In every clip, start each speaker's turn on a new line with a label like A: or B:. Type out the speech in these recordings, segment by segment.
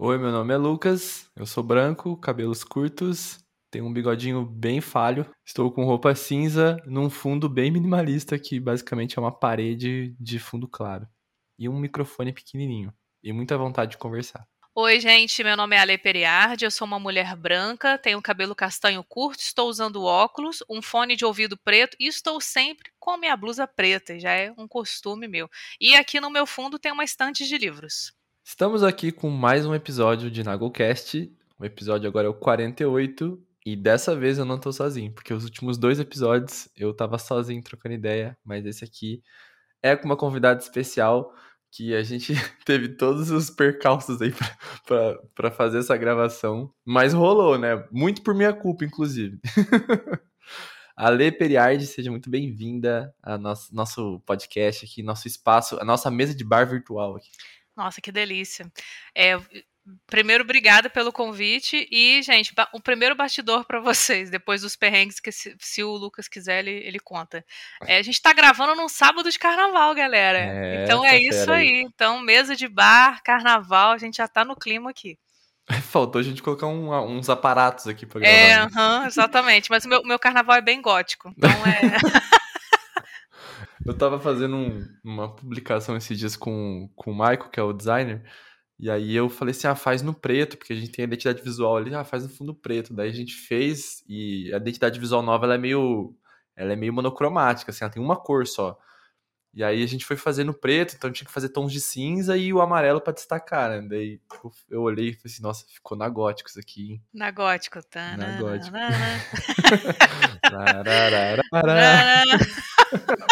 A: Oi, meu nome é Lucas, eu sou branco, cabelos curtos, tenho um bigodinho bem falho, estou com roupa cinza num fundo bem minimalista que basicamente é uma parede de fundo claro e um microfone pequenininho e muita vontade de conversar.
B: Oi, gente, meu nome é Ale Periardi, eu sou uma mulher branca, tenho cabelo castanho curto, estou usando óculos, um fone de ouvido preto e estou sempre com a minha blusa preta, já é um costume meu. E aqui no meu fundo tem uma estante de livros.
A: Estamos aqui com mais um episódio de NagoCast. O episódio agora é o 48 e dessa vez eu não tô sozinho, porque os últimos dois episódios eu tava sozinho trocando ideia, mas esse aqui é com uma convidada especial que a gente teve todos os percalços aí para fazer essa gravação, mas rolou, né? Muito por minha culpa, inclusive. Ale Periardi, seja muito bem-vinda ao nosso, nosso podcast aqui, nosso espaço, a nossa mesa de bar virtual aqui.
B: Nossa, que delícia. É, primeiro, obrigada pelo convite. E, gente, o primeiro bastidor para vocês, depois dos perrengues que, se, se o Lucas quiser, ele, ele conta. É, a gente está gravando num sábado de carnaval, galera. É, então é isso aí. aí. Então, mesa de bar, carnaval, a gente já está no clima aqui.
A: Faltou a gente colocar um, uns aparatos aqui para
B: é, gravar. É, né? exatamente. Mas o meu, meu carnaval é bem gótico. Então é.
A: Eu tava fazendo um, uma publicação esses dias com, com o Michael, que é o designer, e aí eu falei assim, ah, faz no preto, porque a gente tem a identidade visual ali, ah, faz no fundo preto. Daí a gente fez, e a identidade visual nova, ela é meio, ela é meio monocromática, assim, ela tem uma cor só. E aí a gente foi fazer no preto, então tinha que fazer tons de cinza e o amarelo para destacar, né? Daí eu olhei e falei assim, nossa, ficou na gótico isso aqui. Hein?
B: Na gótico, tá?
A: Na gótico.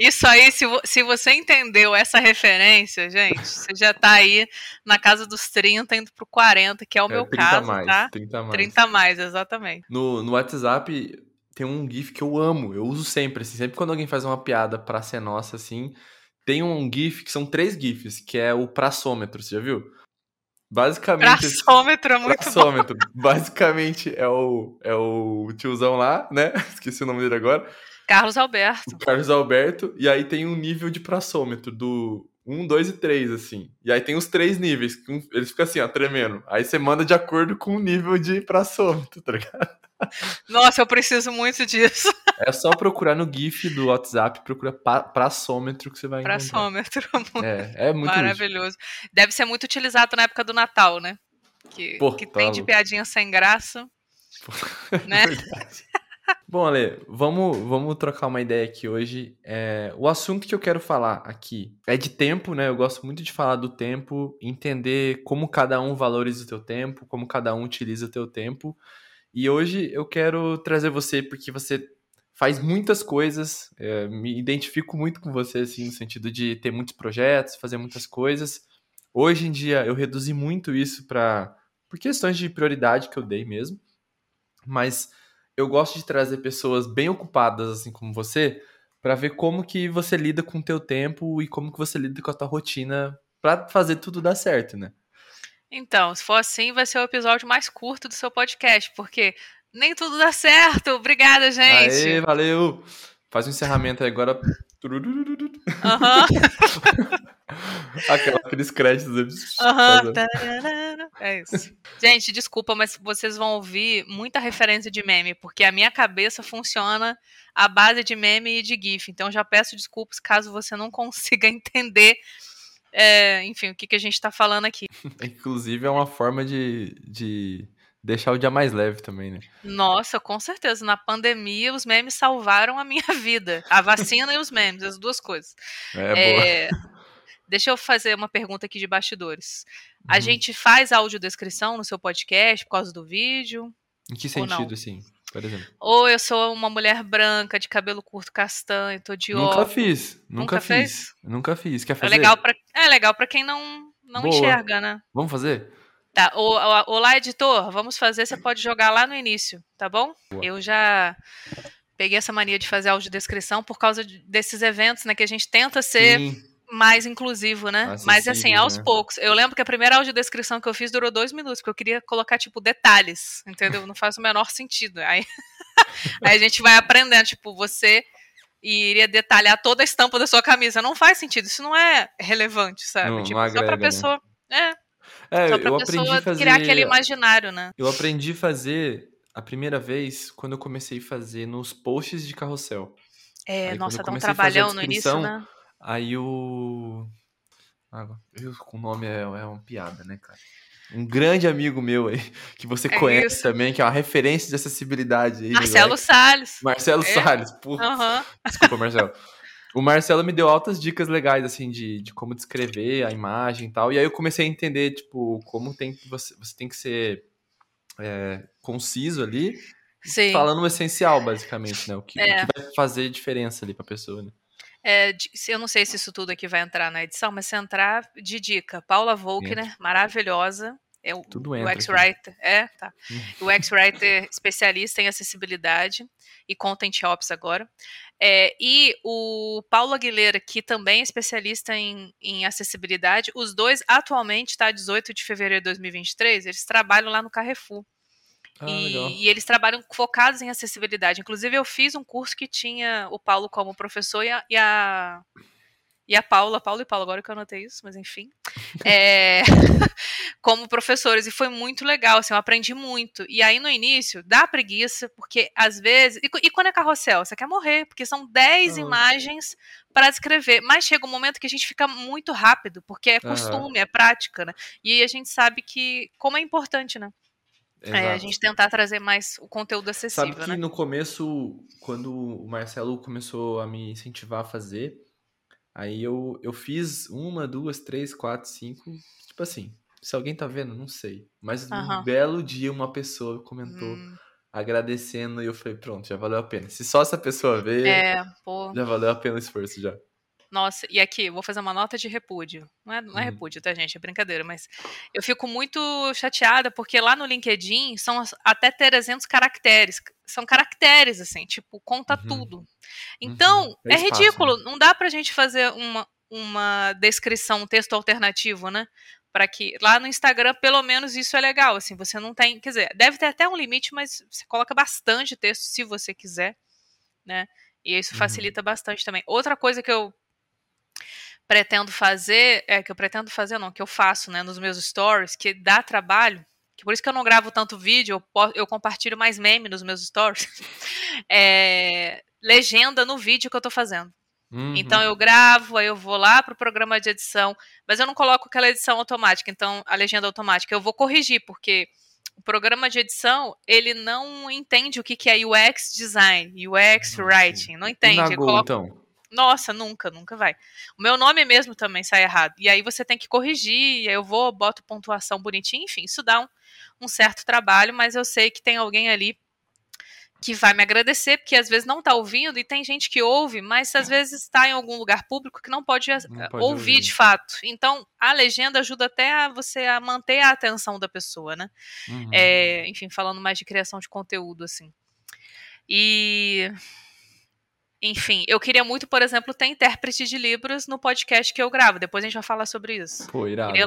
B: Isso aí, se, se você entendeu essa referência, gente, você já tá aí na casa dos 30, indo pro 40, que é o é, meu 30 caso,
A: mais,
B: tá?
A: 30 mais.
B: 30 mais, exatamente.
A: No, no WhatsApp tem um GIF que eu amo, eu uso sempre, assim, sempre quando alguém faz uma piada pra ser nossa, assim, tem um GIF que são três GIFs, que é o praçômetro, você já viu? Basicamente.
B: Praçômetro é muito praçômetro. Bom.
A: Basicamente é o, é o tiozão lá, né? Esqueci o nome dele agora.
B: Carlos Alberto.
A: Carlos Alberto, e aí tem um nível de praçômetro do 1, 2 e 3, assim. E aí tem os três níveis, eles ficam assim, ó, tremendo. Aí você manda de acordo com o nível de praçômetro, tá ligado?
B: Nossa, eu preciso muito disso.
A: É só procurar no GIF do WhatsApp, procura praçômetro que você vai
B: encontrar. Praçômetro.
A: É, é muito
B: Maravilhoso. Útil. Deve ser muito utilizado na época do Natal, né? Que, Pô, que tá tem de piadinha sem graça. Pô, né? É verdade.
A: Bom, Ale, vamos, vamos trocar uma ideia aqui hoje. É, o assunto que eu quero falar aqui é de tempo, né? Eu gosto muito de falar do tempo, entender como cada um valoriza o teu tempo, como cada um utiliza o teu tempo. E hoje eu quero trazer você porque você faz muitas coisas, é, me identifico muito com você, assim, no sentido de ter muitos projetos, fazer muitas coisas. Hoje em dia eu reduzi muito isso para por questões de prioridade que eu dei mesmo, mas eu gosto de trazer pessoas bem ocupadas, assim como você, para ver como que você lida com o teu tempo e como que você lida com a tua rotina para fazer tudo dar certo, né?
B: Então, se for assim, vai ser o episódio mais curto do seu podcast, porque nem tudo dá certo. Obrigada, gente.
A: Aê, valeu. Faz um encerramento aí agora.
B: Uhum.
A: aqueles créditos.
B: Uhum. É isso. Gente, desculpa, mas vocês vão ouvir muita referência de meme, porque a minha cabeça funciona à base de meme e de GIF. Então já peço desculpas caso você não consiga entender. É, enfim, o que, que a gente está falando aqui.
A: Inclusive, é uma forma de, de deixar o dia mais leve também, né?
B: Nossa, com certeza. Na pandemia, os memes salvaram a minha vida. A vacina e os memes, as duas coisas.
A: É, é...
B: Deixa eu fazer uma pergunta aqui de bastidores. A uhum. gente faz audiodescrição no seu podcast por causa do vídeo?
A: Em que sentido, assim? Por exemplo.
B: Ou eu sou uma mulher branca, de cabelo curto, castanho, tô de
A: Nunca fiz. Nunca, nunca fiz. Fez? Nunca fiz. Quer é fazer?
B: É legal pra, é legal pra quem não, não enxerga, né?
A: Vamos fazer?
B: Tá, olá, editor, vamos fazer, você pode jogar lá no início, tá bom? Boa. Eu já peguei essa mania de fazer audiodescrição por causa desses eventos, né, que a gente tenta ser Sim. Mais inclusivo, né? Mas assim, aos né? poucos. Eu lembro que a primeira audiodescrição que eu fiz durou dois minutos, porque eu queria colocar, tipo, detalhes, entendeu? Não faz o menor sentido. Aí, aí a gente vai aprendendo, tipo, você iria detalhar toda a estampa da sua camisa. Não faz sentido, isso não é relevante, sabe?
A: Não,
B: tipo,
A: não agrega,
B: só pra né? pessoa.
A: Né?
B: É,
A: É, Só pra eu aprendi a fazer.
B: criar aquele imaginário, né?
A: Eu aprendi a fazer a primeira vez quando eu comecei a fazer nos posts de carrossel.
B: É, aí, nossa, dá um trabalhão no início, né?
A: Aí o. Ah, o nome é, é uma piada, né, cara? Um grande amigo meu aí, que você é conhece isso. também, que é uma referência de acessibilidade. Aí,
B: Marcelo Salles.
A: Marcelo é. Salles, porra. Uhum. Desculpa, Marcelo. O Marcelo me deu altas dicas legais, assim, de, de como descrever a imagem e tal. E aí eu comecei a entender, tipo, como tem que você, você tem que ser é, conciso ali, Sim. falando o essencial, basicamente, né? O que, é. o que vai fazer diferença ali pra pessoa, né?
B: É, eu não sei se isso tudo aqui vai entrar na edição, mas se entrar, de dica, Paula Volkner, maravilhosa. É o,
A: Tudo entra,
B: o X-Writer, é, tá. Hum. O X-Writer especialista em acessibilidade e Content Ops agora. É, e o Paulo Aguilera, que também é especialista em, em acessibilidade, os dois atualmente, tá, 18 de fevereiro de 2023, eles trabalham lá no Carrefour. Ah, e, e, eles trabalham focados em acessibilidade. Inclusive, eu fiz um curso que tinha o Paulo como professor e a, e a, e a Paula, Paulo e Paulo, agora que eu anotei isso, mas enfim, é, como professores. E foi muito legal, assim, eu aprendi muito. E aí, no início, dá preguiça, porque às vezes. E, e quando é carrossel? Você quer morrer, porque são 10 uhum. imagens para descrever. Mas chega um momento que a gente fica muito rápido, porque é costume, uhum. é prática, né? E a gente sabe que como é importante, né? É, a gente tentar trazer mais o conteúdo acessível.
A: Sabe que
B: né?
A: no começo, quando o Marcelo começou a me incentivar a fazer, aí eu, eu fiz uma, duas, três, quatro, cinco. Tipo assim, se alguém tá vendo, não sei. Mas uhum. um belo dia uma pessoa comentou. Hum. Agradecendo, e eu falei, pronto, já valeu a pena. Se só essa pessoa ver, é, já valeu a pena o esforço já.
B: Nossa, e aqui, vou fazer uma nota de repúdio. Não é, não é uhum. repúdio, tá, gente? É brincadeira, mas eu fico muito chateada porque lá no LinkedIn são até 300 caracteres. São caracteres, assim, tipo, conta uhum. tudo. Então, uhum. é, é espaço, ridículo. Né? Não dá pra gente fazer uma, uma descrição, um texto alternativo, né? para que lá no Instagram pelo menos isso é legal assim você não tem quer dizer deve ter até um limite mas você coloca bastante texto se você quiser né e isso uhum. facilita bastante também outra coisa que eu pretendo fazer, é que eu pretendo fazer não, que eu faço, né, nos meus stories, que dá trabalho, que por isso que eu não gravo tanto vídeo, eu, eu compartilho mais meme nos meus stories, é, legenda no vídeo que eu tô fazendo. Uhum. Então eu gravo, aí eu vou lá pro programa de edição, mas eu não coloco aquela edição automática, então a legenda automática eu vou corrigir, porque o programa de edição, ele não entende o que, que é UX design, UX writing, não entende.
A: Go, então?
B: Nossa, nunca, nunca vai. O meu nome mesmo também sai errado. E aí você tem que corrigir, aí eu vou, boto pontuação bonitinha, enfim, isso dá um, um certo trabalho, mas eu sei que tem alguém ali que vai me agradecer, porque às vezes não está ouvindo, e tem gente que ouve, mas às vezes está em algum lugar público que não pode, não pode ouvir, ouvir, de fato. Então, a legenda ajuda até a você a manter a atenção da pessoa, né? Uhum. É, enfim, falando mais de criação de conteúdo, assim. E enfim, eu queria muito, por exemplo, ter intérprete de Libras no podcast que eu gravo. Depois a gente vai falar sobre isso.
A: Pô, irado. É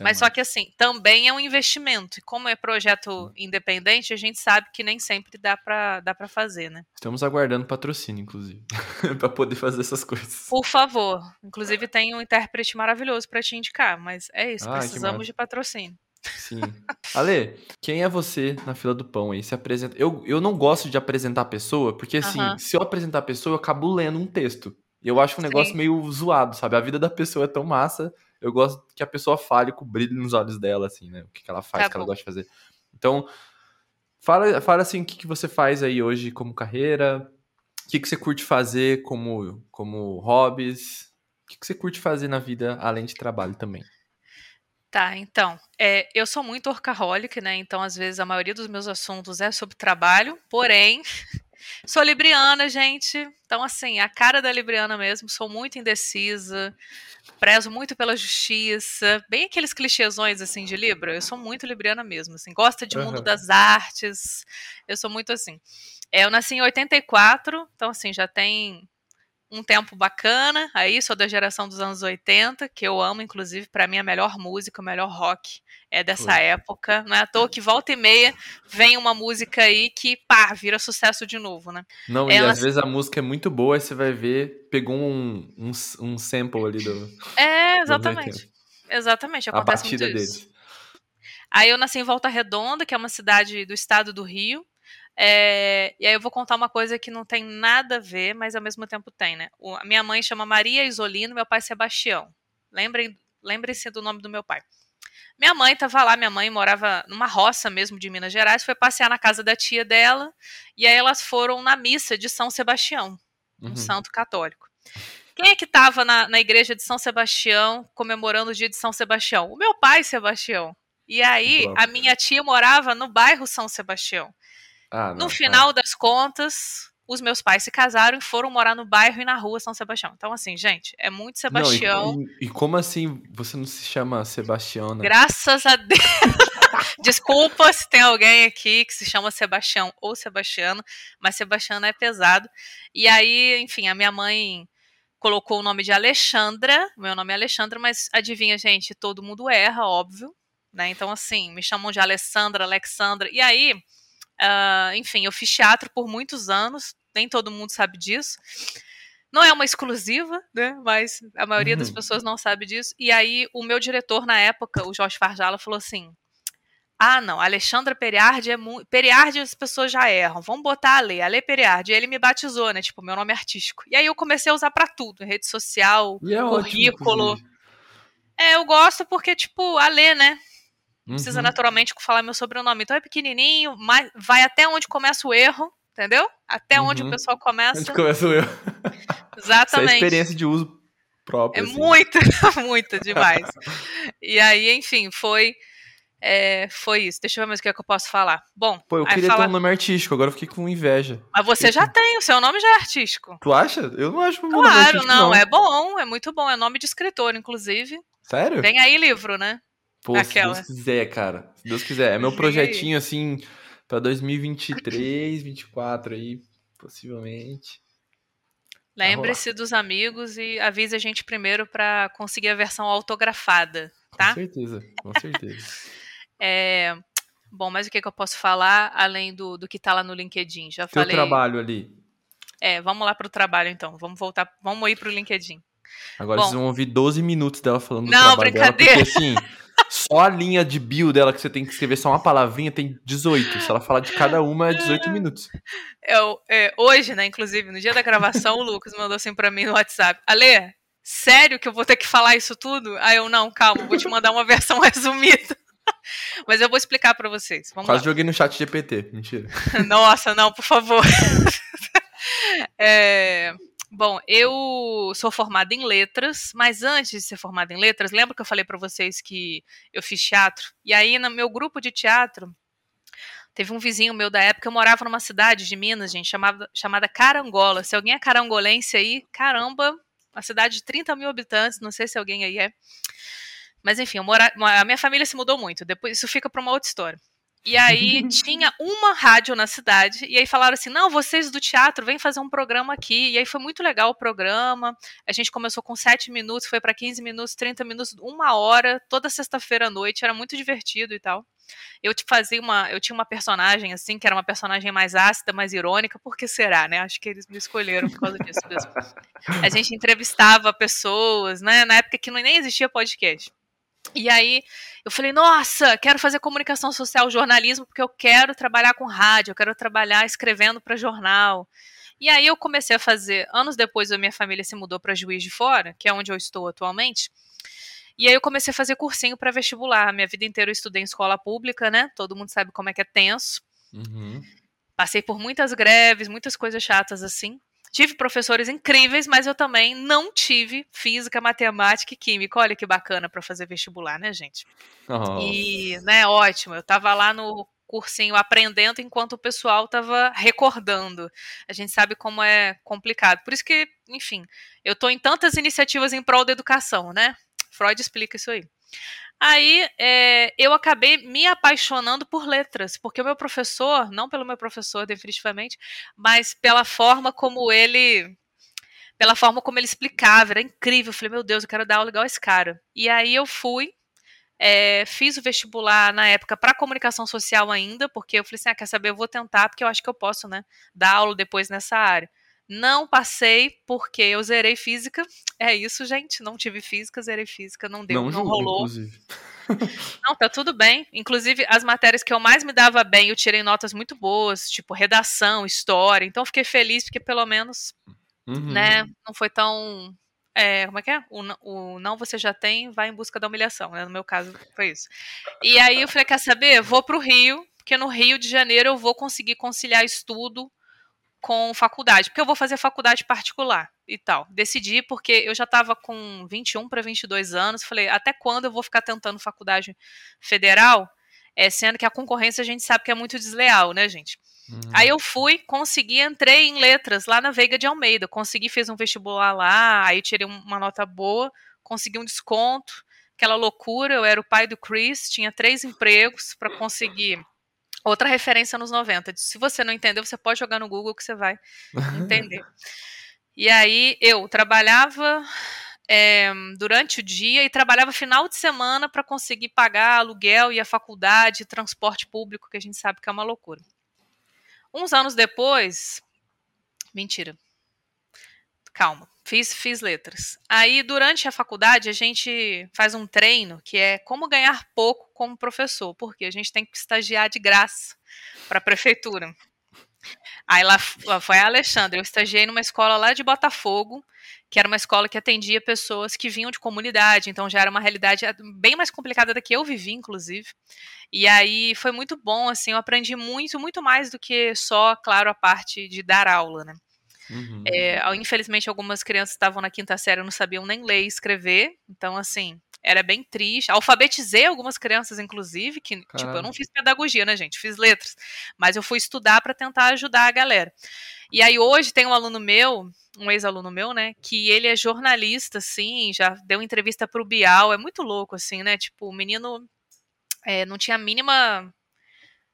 B: Mas só que assim, também é um investimento. E como é projeto independente, a gente sabe que nem sempre dá para dá pra fazer, né?
A: Estamos aguardando patrocínio, inclusive, para poder fazer essas coisas.
B: Por favor. Inclusive tem um intérprete maravilhoso para te indicar, mas é isso, ah, precisamos de patrocínio.
A: Sim. Ale, quem é você na fila do pão aí? Se apresenta. Eu, eu não gosto de apresentar a pessoa, porque assim, se eu apresentar a pessoa, eu acabo lendo um texto. E eu acho um negócio Sim. meio zoado, sabe? A vida da pessoa é tão massa. Eu gosto que a pessoa fale com o brilho nos olhos dela, assim, né? O que, que ela faz, tá o que ela gosta de fazer. Então, fala, fala assim, o que, que você faz aí hoje como carreira, o que, que você curte fazer como, como hobbies, o que, que você curte fazer na vida além de trabalho também.
B: Tá, então, é, eu sou muito orcaholic, né? Então, às vezes, a maioria dos meus assuntos é sobre trabalho, porém, sou libriana, gente. Então, assim, a cara da libriana mesmo, sou muito indecisa, prezo muito pela justiça, bem aqueles clichêsões, assim, de Libra. Eu sou muito libriana mesmo, assim, gosta de mundo das artes, eu sou muito assim. É, eu nasci em 84, então, assim, já tem um tempo bacana. Aí sou da geração dos anos 80, que eu amo, inclusive, para mim a melhor música, o melhor rock é dessa época. Não é à toa que volta e meia vem uma música aí que, pá, vira sucesso de novo, né?
A: Não, Ela... e às vezes a música é muito boa e você vai ver, pegou um, um, um sample ali do.
B: É, exatamente. Exatamente, acontece
A: a batida
B: muito
A: isso.
B: Aí eu nasci em Volta Redonda, que é uma cidade do estado do Rio. É, e aí eu vou contar uma coisa que não tem nada a ver, mas ao mesmo tempo tem, né? O, a minha mãe chama Maria Isolino, meu pai Sebastião. Lembrem, lembrem-se do nome do meu pai. Minha mãe estava lá, minha mãe morava numa roça mesmo de Minas Gerais, foi passear na casa da tia dela, e aí elas foram na missa de São Sebastião, um uhum. santo católico. Quem é que estava na, na igreja de São Sebastião comemorando o dia de São Sebastião? O meu pai, Sebastião. E aí, a minha tia morava no bairro São Sebastião. Ah, não, no final das contas, os meus pais se casaram e foram morar no bairro e na rua São Sebastião. Então, assim, gente, é muito Sebastião.
A: Não, e, e, como assim você não se chama Sebastião? Né?
B: Graças a Deus. Desculpa se tem alguém aqui que se chama Sebastião ou Sebastiano, mas Sebastiano é pesado. E aí, enfim, a minha mãe colocou o nome de Alexandra. Meu nome é Alexandra, mas adivinha, gente, todo mundo erra, óbvio. Né? Então, assim, me chamam de Alessandra, Alexandra. E aí, uh, enfim, eu fiz teatro por muitos anos, nem todo mundo sabe disso. Não é uma exclusiva, né? Mas a maioria uhum. das pessoas não sabe disso. E aí, o meu diretor na época, o Jorge Farjala, falou assim: Ah, não, Alexandra Periardi é muito. Periardi as pessoas já erram. Vamos botar a Lê, a Lê Periardi. E ele me batizou, né? Tipo, meu nome é artístico. E aí eu comecei a usar para tudo, rede social, é currículo. Ótimo, é, eu gosto porque, tipo, a Lê, né? Precisa uhum. naturalmente falar meu sobrenome. Então é pequenininho, mas vai até onde começa o erro entendeu? Até uhum. onde o pessoal começa.
A: Onde começa eu.
B: Exatamente. Essa
A: é experiência de uso próprio.
B: É assim. muito, muito demais. e aí, enfim, foi. É, foi isso. Deixa eu ver mais o que, é que eu posso falar. Bom.
A: Pô, eu queria fala... ter um nome artístico, agora eu fiquei com inveja.
B: Mas você já tem, o seu nome já é artístico.
A: Tu acha? Eu não acho
B: meu claro, nome artístico. Claro, não, não, é bom, é muito bom. É nome de escritor, inclusive.
A: Sério?
B: Tem aí livro, né?
A: Pô, Aquela. se Deus quiser, cara. Se Deus quiser. É meu projetinho, assim, para 2023, 2024 aí, possivelmente.
B: Lembre-se dos amigos e avise a gente primeiro para conseguir a versão autografada, tá?
A: Com certeza, com certeza.
B: é, bom, mas o que, que, eu posso falar além do, do que está lá no LinkedIn? Já Teu falei.
A: trabalho ali.
B: É, vamos lá para o trabalho então. Vamos voltar, vamos ir para o LinkedIn.
A: Agora Bom, vocês vão ouvir 12 minutos dela falando do não, trabalho dela, porque assim, só a linha de bio dela que você tem que escrever só uma palavrinha tem 18. Se ela falar de cada uma, é 18 minutos.
B: Eu, é, hoje, né, inclusive, no dia da gravação, o Lucas mandou assim pra mim no WhatsApp. Ale, sério que eu vou ter que falar isso tudo? Aí eu, não, calma, vou te mandar uma versão resumida. Mas eu vou explicar para vocês. Vamos
A: Quase
B: lá.
A: joguei no chat GPT, mentira.
B: Nossa, não, por favor. é, Bom, eu sou formada em letras, mas antes de ser formada em letras, lembra que eu falei para vocês que eu fiz teatro? E aí, no meu grupo de teatro, teve um vizinho meu da época, eu morava numa cidade de Minas, gente, chamada, chamada Carangola. Se alguém é carangolense aí, caramba, uma cidade de 30 mil habitantes, não sei se alguém aí é. Mas enfim, mora, a minha família se mudou muito, depois isso fica para uma outra história. E aí tinha uma rádio na cidade, e aí falaram assim: não, vocês do teatro, vêm fazer um programa aqui. E aí foi muito legal o programa. A gente começou com 7 minutos, foi para 15 minutos, 30 minutos, uma hora, toda sexta-feira à noite, era muito divertido e tal. Eu te fazia uma. Eu tinha uma personagem, assim, que era uma personagem mais ácida, mais irônica, por que será, né? Acho que eles me escolheram por causa disso mesmo. A gente entrevistava pessoas, né? Na época que nem existia podcast. E aí eu falei, nossa, quero fazer comunicação social, jornalismo, porque eu quero trabalhar com rádio, eu quero trabalhar escrevendo para jornal. E aí eu comecei a fazer, anos depois a minha família se mudou para Juiz de Fora, que é onde eu estou atualmente. E aí eu comecei a fazer cursinho para vestibular. Minha vida inteira eu estudei em escola pública, né? Todo mundo sabe como é que é tenso. Uhum. Passei por muitas greves, muitas coisas chatas assim. Tive professores incríveis, mas eu também não tive física, matemática e química. Olha que bacana para fazer vestibular, né, gente? Oh. E, né, ótimo. Eu tava lá no cursinho aprendendo enquanto o pessoal tava recordando. A gente sabe como é complicado. Por isso que, enfim, eu tô em tantas iniciativas em prol da educação, né? Freud explica isso aí. Aí é, eu acabei me apaixonando por letras, porque o meu professor, não pelo meu professor definitivamente, mas pela forma como ele pela forma como ele explicava, era incrível. Eu falei, meu Deus, eu quero dar aula igual esse cara. E aí eu fui, é, fiz o vestibular na época para comunicação social ainda, porque eu falei assim, ah, quer saber, eu vou tentar, porque eu acho que eu posso, né, dar aula depois nessa área. Não passei porque eu zerei física. É isso, gente. Não tive física, zerei física, não deu, não, não julgo, rolou. Inclusive. Não, tá tudo bem. Inclusive, as matérias que eu mais me dava bem, eu tirei notas muito boas, tipo redação, história. Então, fiquei feliz porque pelo menos, uhum. né, não foi tão. É, como é que é? O, o, não você já tem, vai em busca da humilhação, né? No meu caso, foi isso. E aí eu falei: quer saber? Vou pro Rio, porque no Rio de Janeiro eu vou conseguir conciliar estudo com faculdade, porque eu vou fazer faculdade particular e tal. Decidi porque eu já estava com 21 para 22 anos, falei, até quando eu vou ficar tentando faculdade federal? É, sendo que a concorrência a gente sabe que é muito desleal, né, gente? Uhum. Aí eu fui, consegui, entrei em letras lá na Veiga de Almeida, consegui, fiz um vestibular lá, aí tirei uma nota boa, consegui um desconto, aquela loucura, eu era o pai do Chris, tinha três empregos para conseguir Outra referência nos 90. Se você não entendeu, você pode jogar no Google que você vai entender. e aí eu trabalhava é, durante o dia e trabalhava final de semana para conseguir pagar aluguel e a faculdade, transporte público, que a gente sabe que é uma loucura. Uns anos depois, mentira, calma, fiz, fiz letras. Aí, durante a faculdade, a gente faz um treino que é como ganhar pouco como professor, porque a gente tem que estagiar de graça para a prefeitura. Aí lá, foi a Alexandre, eu estagiei numa escola lá de Botafogo, que era uma escola que atendia pessoas que vinham de comunidade, então já era uma realidade bem mais complicada da que eu vivi, inclusive. E aí foi muito bom, assim, eu aprendi muito, muito mais do que só, claro, a parte de dar aula, né? Uhum. É, infelizmente, algumas crianças estavam na quinta série e não sabiam nem ler e escrever. Então, assim, era bem triste. Alfabetizei algumas crianças, inclusive, que, Caramba. tipo, eu não fiz pedagogia, né, gente? Fiz letras. Mas eu fui estudar para tentar ajudar a galera. E aí, hoje, tem um aluno meu, um ex-aluno meu, né, que ele é jornalista, assim, já deu entrevista pro Bial. É muito louco, assim, né? Tipo, o menino é, não tinha a mínima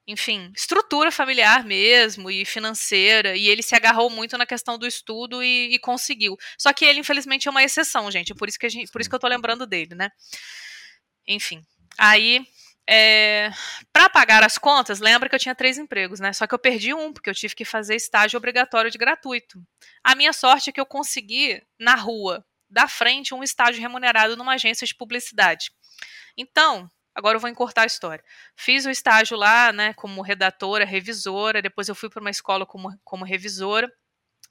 B: enfim, estrutura familiar mesmo e financeira, e ele se agarrou muito na questão do estudo e, e conseguiu. Só que ele, infelizmente, é uma exceção, gente, por isso que, gente, por isso que eu tô lembrando dele, né? Enfim, aí, é, para pagar as contas, lembra que eu tinha três empregos, né? Só que eu perdi um, porque eu tive que fazer estágio obrigatório de gratuito. A minha sorte é que eu consegui, na rua, da frente, um estágio remunerado numa agência de publicidade. Então, Agora eu vou encurtar a história. Fiz o estágio lá, né, como redatora, revisora, depois eu fui para uma escola como, como revisora.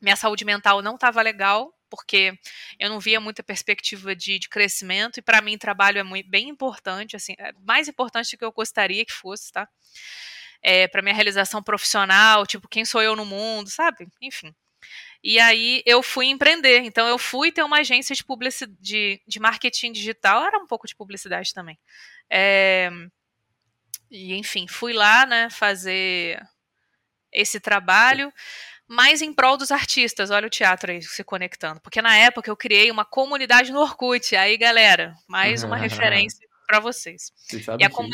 B: Minha saúde mental não estava legal, porque eu não via muita perspectiva de, de crescimento, e para mim trabalho é muito, bem importante, assim, é mais importante do que eu gostaria que fosse, tá? É, para minha realização profissional, tipo, quem sou eu no mundo, sabe? Enfim. E aí eu fui empreender. Então eu fui ter uma agência de publicidade, de, de marketing digital, era um pouco de publicidade também. É, e enfim, fui lá, né, fazer esse trabalho, mas em prol dos artistas. Olha o teatro aí se conectando. Porque na época eu criei uma comunidade no Orkut. Aí, galera, mais uma referência para vocês.
A: Vocês sabem
B: com... é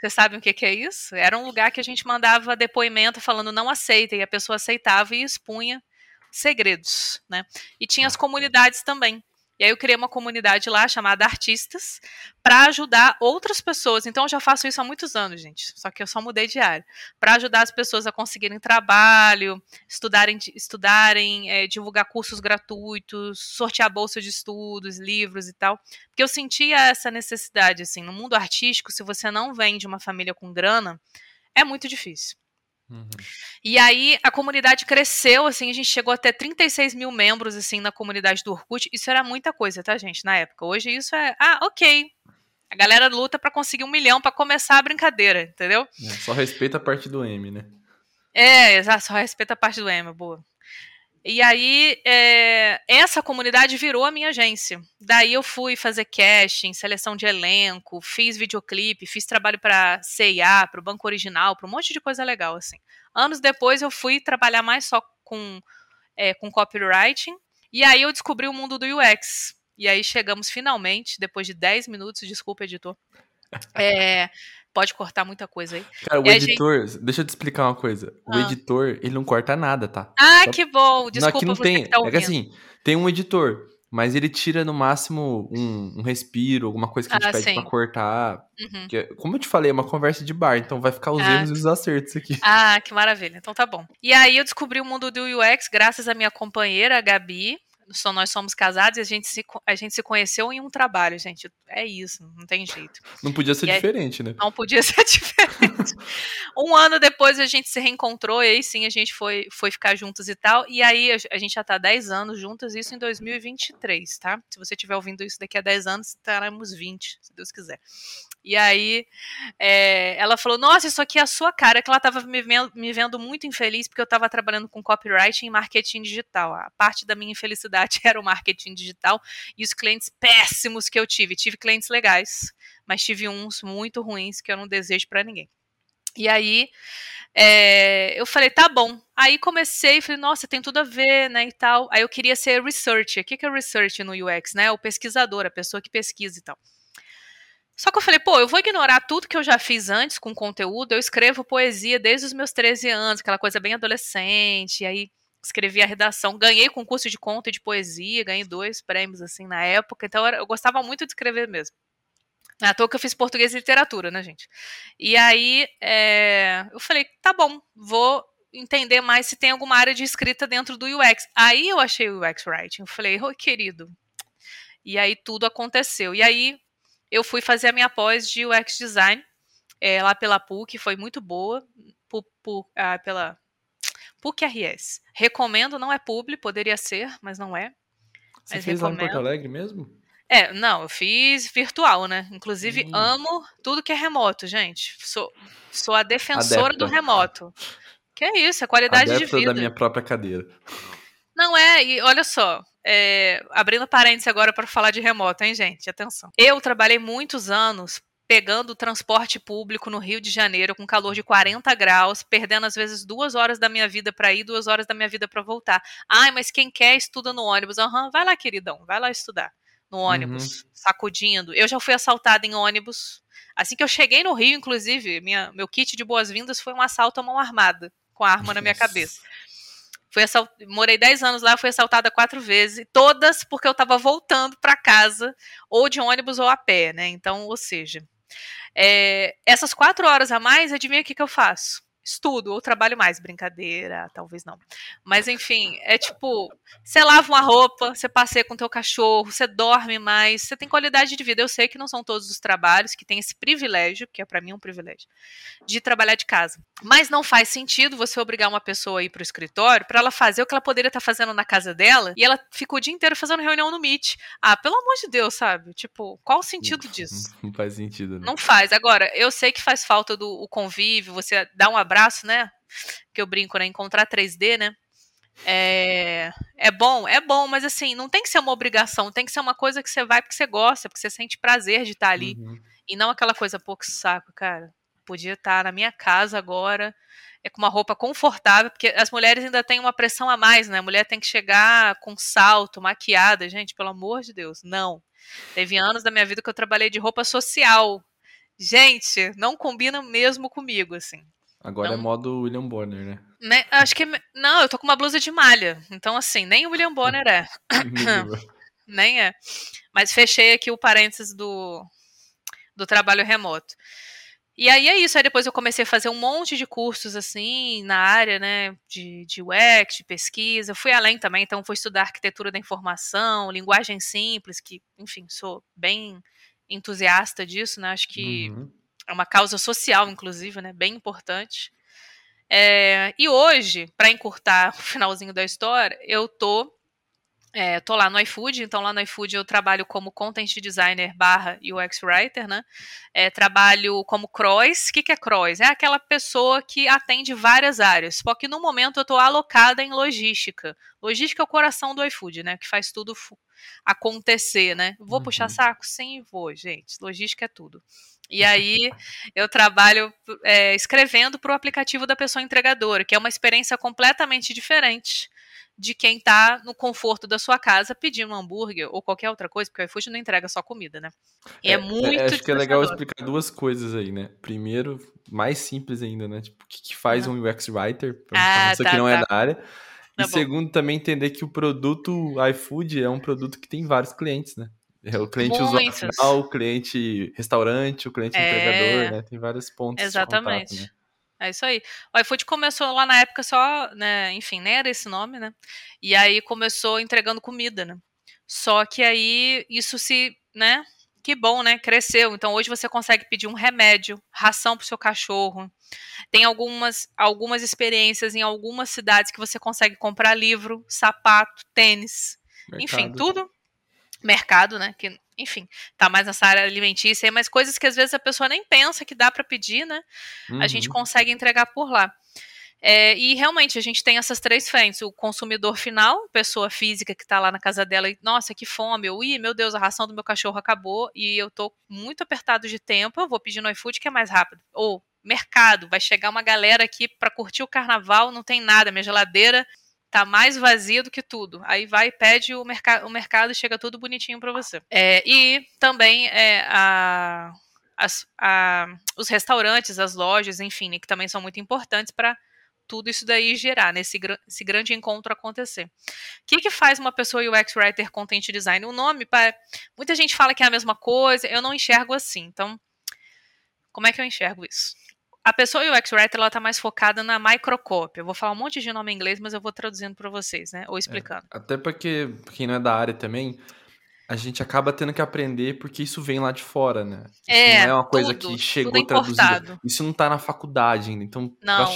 B: Vocês sabem o que, que é isso? Era um lugar que a gente mandava depoimento falando não aceita, e a pessoa aceitava e expunha segredos, né? E tinha as comunidades também. E aí eu criei uma comunidade lá chamada Artistas para ajudar outras pessoas. Então eu já faço isso há muitos anos, gente. Só que eu só mudei de área. Para ajudar as pessoas a conseguirem trabalho, estudarem, estudarem é, divulgar cursos gratuitos, sortear bolsa de estudos, livros e tal. Porque eu sentia essa necessidade, assim. No mundo artístico, se você não vem de uma família com grana, é muito difícil. Uhum. E aí a comunidade cresceu, assim, a gente chegou até 36 mil membros, assim, na comunidade do Orkut. Isso era muita coisa, tá, gente, na época. Hoje isso é, ah, ok. A galera luta para conseguir um milhão para começar a brincadeira, entendeu?
A: É, só respeita a parte do M, né?
B: É, exato, só respeita a parte do M, boa. E aí, é, essa comunidade virou a minha agência. Daí eu fui fazer casting, seleção de elenco, fiz videoclipe, fiz trabalho para CIA, para o Banco Original, para um monte de coisa legal, assim. Anos depois eu fui trabalhar mais só com, é, com copywriting, e aí eu descobri o mundo do UX. E aí chegamos finalmente, depois de 10 minutos, desculpa, editor, é, pode cortar muita coisa aí.
A: Cara, o e editor, gente... deixa eu te explicar uma coisa. O ah. editor, ele não corta nada, tá?
B: Ah, que bom. Desculpa
A: não, aqui não tem. Tá é que assim, tem um editor, mas ele tira no máximo um, um respiro, alguma coisa que a gente ah, pede sim. pra cortar. Uhum. Que, como eu te falei, é uma conversa de bar, então vai ficar os ah. erros e os acertos aqui.
B: Ah, que maravilha. Então tá bom. E aí eu descobri o mundo do UX graças à minha companheira, a Gabi, só nós somos casados e a gente, se, a gente se conheceu em um trabalho, gente. É isso, não tem jeito.
A: Não podia ser e diferente,
B: aí,
A: né?
B: Não podia ser diferente. um ano depois a gente se reencontrou e aí sim a gente foi, foi ficar juntos e tal. E aí a, gente já tá 10 anos juntos, isso em 2023, tá? Se você estiver ouvindo isso daqui a 10 anos, estaremos 20, se Deus quiser. E aí é, ela falou: Nossa, isso aqui é a sua cara, que ela estava me vendo, me vendo muito infeliz porque eu estava trabalhando com copyright em marketing digital. A parte da minha infelicidade era o marketing digital e os clientes péssimos que eu tive. Tive clientes legais, mas tive uns muito ruins que eu não desejo para ninguém. E aí é, eu falei, tá bom. Aí comecei, falei, nossa, tem tudo a ver, né, e tal. Aí eu queria ser researcher. O que é research no UX, né? O pesquisador, a pessoa que pesquisa e tal. Só que eu falei, pô, eu vou ignorar tudo que eu já fiz antes com conteúdo. Eu escrevo poesia desde os meus 13 anos, aquela coisa bem adolescente. E aí escrevi a redação. Ganhei concurso de conto e de poesia, ganhei dois prêmios assim na época. Então eu gostava muito de escrever mesmo. Na toa que eu fiz português e literatura, né, gente? E aí é, eu falei, tá bom, vou entender mais se tem alguma área de escrita dentro do UX. Aí eu achei o UX Writing. Eu falei, oi, querido. E aí tudo aconteceu. E aí eu fui fazer a minha pós de UX Design é, lá pela PUC, foi muito boa, pu, pu, ah, pela PUC RS. Recomendo, não é publi, poderia ser, mas não é.
A: Você mas fez recomendo. lá em Porto Alegre mesmo?
B: É, não, eu fiz virtual, né? Inclusive, hum. amo tudo que é remoto, gente. Sou, sou a defensora Adepta. do remoto. Que é isso, é qualidade Adepta de vida.
A: da minha própria cadeira.
B: Não é, e olha só, é, abrindo parênteses agora para falar de remoto, hein, gente? Atenção. Eu trabalhei muitos anos pegando o transporte público no Rio de Janeiro com calor de 40 graus, perdendo às vezes duas horas da minha vida para ir, duas horas da minha vida para voltar. Ai, mas quem quer estuda no ônibus. Aham, uhum, vai lá, queridão, vai lá estudar no ônibus, uhum. sacudindo. Eu já fui assaltada em ônibus. Assim que eu cheguei no Rio, inclusive, minha, meu kit de boas-vindas foi um assalto à mão armada, com a arma na minha cabeça. Fui assalt... Morei 10 anos lá, fui assaltada quatro vezes, todas porque eu estava voltando para casa, ou de ônibus ou a pé, né? Então, ou seja, é... essas quatro horas a mais, adivinha o que, que eu faço? Estudo ou trabalho mais, brincadeira, talvez não. Mas enfim, é tipo, você lava uma roupa, você passeia com teu cachorro, você dorme mais, você tem qualidade de vida. Eu sei que não são todos os trabalhos que têm esse privilégio, que é para mim um privilégio, de trabalhar de casa. Mas não faz sentido você obrigar uma pessoa a ir pro escritório para ela fazer o que ela poderia estar tá fazendo na casa dela e ela fica o dia inteiro fazendo reunião no Meet. Ah, pelo amor de Deus, sabe? Tipo, qual o sentido disso?
A: Não faz sentido,
B: né? Não faz. Agora, eu sei que faz falta do o convívio, você dá um abraço abraço, né? Que eu brinco, né? Encontrar 3D, né? É, é bom, é bom, mas assim, não tem que ser uma obrigação, tem que ser uma coisa que você vai porque você gosta, porque você sente prazer de estar ali. Uhum. E não aquela coisa, pouco saco, cara. Podia estar na minha casa agora, é com uma roupa confortável, porque as mulheres ainda têm uma pressão a mais, né? A mulher tem que chegar com salto, maquiada, gente, pelo amor de Deus, não. Teve anos da minha vida que eu trabalhei de roupa social. Gente, não combina mesmo comigo, assim.
A: Agora é é modo William Bonner, né?
B: né? Acho que. Não, eu tô com uma blusa de malha. Então, assim, nem o William Bonner é. nem é. Mas fechei aqui o parênteses do, do trabalho remoto. E aí é isso. Aí depois eu comecei a fazer um monte de cursos, assim, na área, né, de, de UX, de pesquisa. Fui além também, então fui estudar arquitetura da informação, linguagem simples, que, enfim, sou bem entusiasta disso, né? Acho que. Uhum é uma causa social, inclusive, né? Bem importante. É, e hoje, para encurtar o finalzinho da história, eu tô é, tô lá no iFood, então lá no iFood eu trabalho como content designer barra UX writer, né? É, trabalho como cross. O que, que é cross? É aquela pessoa que atende várias áreas. Só que no momento eu estou alocada em logística. Logística é o coração do iFood, né? Que faz tudo acontecer, né? Vou uhum. puxar saco? Sim, vou, gente. Logística é tudo. E aí eu trabalho é, escrevendo para o aplicativo da pessoa entregadora, que é uma experiência completamente diferente de quem está no conforto da sua casa pedindo um hambúrguer ou qualquer outra coisa, porque o iFood não entrega só comida, né? E é, é, é muito.
A: É, acho que é legal explicar duas coisas aí, né? Primeiro, mais simples ainda, né? Tipo, o que, que faz um UX Writer, para ah, tá, que não é tá. é da área. Tá e segundo, também entender que o produto iFood é um produto que tem vários clientes, né? É o cliente usuário final, o cliente restaurante, o cliente é... entregador, né? Tem vários pontos
B: Exatamente.
A: de contato, né?
B: É isso aí. O iFood começou lá na época só, né, enfim, nem era esse nome, né? E aí começou entregando comida, né? Só que aí isso se, né? Que bom, né? Cresceu. Então hoje você consegue pedir um remédio, ração pro seu cachorro. Tem algumas, algumas experiências em algumas cidades que você consegue comprar livro, sapato, tênis, Mercado. enfim, tudo mercado, né? Que, enfim, tá mais nessa área alimentícia, mas coisas que às vezes a pessoa nem pensa que dá para pedir, né? Uhum. A gente uhum. consegue entregar por lá. É, e realmente a gente tem essas três frentes: o consumidor final, pessoa física que está lá na casa dela e, nossa, que fome, eu, ih, meu Deus, a ração do meu cachorro acabou e eu tô muito apertado de tempo, eu vou pedir no iFood que é mais rápido. Ou mercado, vai chegar uma galera aqui para curtir o carnaval, não tem nada, minha geladeira tá mais vazia do que tudo. Aí vai, pede o, mercado, o mercado e chega tudo bonitinho para você. É, e também é, a, as, a, os restaurantes, as lojas, enfim, né, que também são muito importantes para tudo isso daí gerar, nesse né, esse grande encontro acontecer. O que, que faz uma pessoa UX Writer Content Design? O nome, muita gente fala que é a mesma coisa, eu não enxergo assim. Então, como é que eu enxergo isso? A pessoa UX Writer ela tá mais focada na microcópia. Eu vou falar um monte de nome em inglês, mas eu vou traduzindo para vocês, né? Ou é, explicando.
A: É, até porque quem não é da área também, a gente acaba tendo que aprender porque isso vem lá de fora, né? Isso
B: é,
A: não é uma coisa
B: tudo,
A: que chegou é traduzida. Isso não tá na faculdade ainda. Então,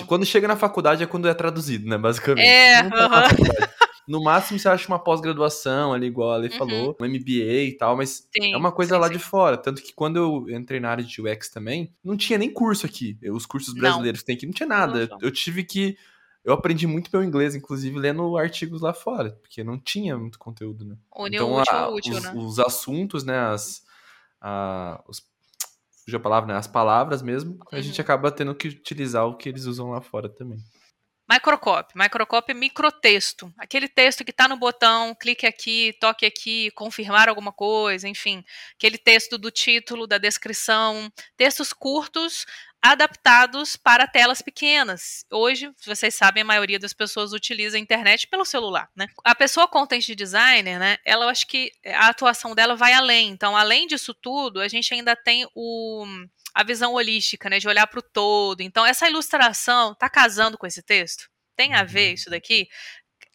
A: quando chega na faculdade é quando é traduzido, né? Basicamente.
B: É, uh
A: -huh. No máximo, você acha uma pós-graduação ali, igual a Ale uhum. falou, um MBA e tal, mas sim, é uma coisa sim, lá sim. de fora. Tanto que quando eu entrei na área de UX também, não tinha nem curso aqui. Os cursos brasileiros não. que tem aqui, não tinha nada. Não, não. Eu tive que. Eu aprendi muito meu inglês, inclusive, lendo artigos lá fora, porque não tinha muito conteúdo, né?
B: então, útil, a, útil,
A: os,
B: né?
A: os assuntos, né? As, a, os, fugiu a palavra, né? As palavras mesmo, a gente uhum. acaba tendo que utilizar o que eles usam lá fora também.
B: Microcopy. Microcopy é microtexto. Aquele texto que está no botão, clique aqui, toque aqui, confirmar alguma coisa, enfim. Aquele texto do título, da descrição. Textos curtos adaptados para telas pequenas. Hoje, vocês sabem, a maioria das pessoas utiliza a internet pelo celular, né? A pessoa content designer, né, ela eu acho que a atuação dela vai além. Então, além disso tudo, a gente ainda tem o a visão holística, né, de olhar para o todo. Então, essa ilustração está casando com esse texto? Tem a ver uhum. isso daqui?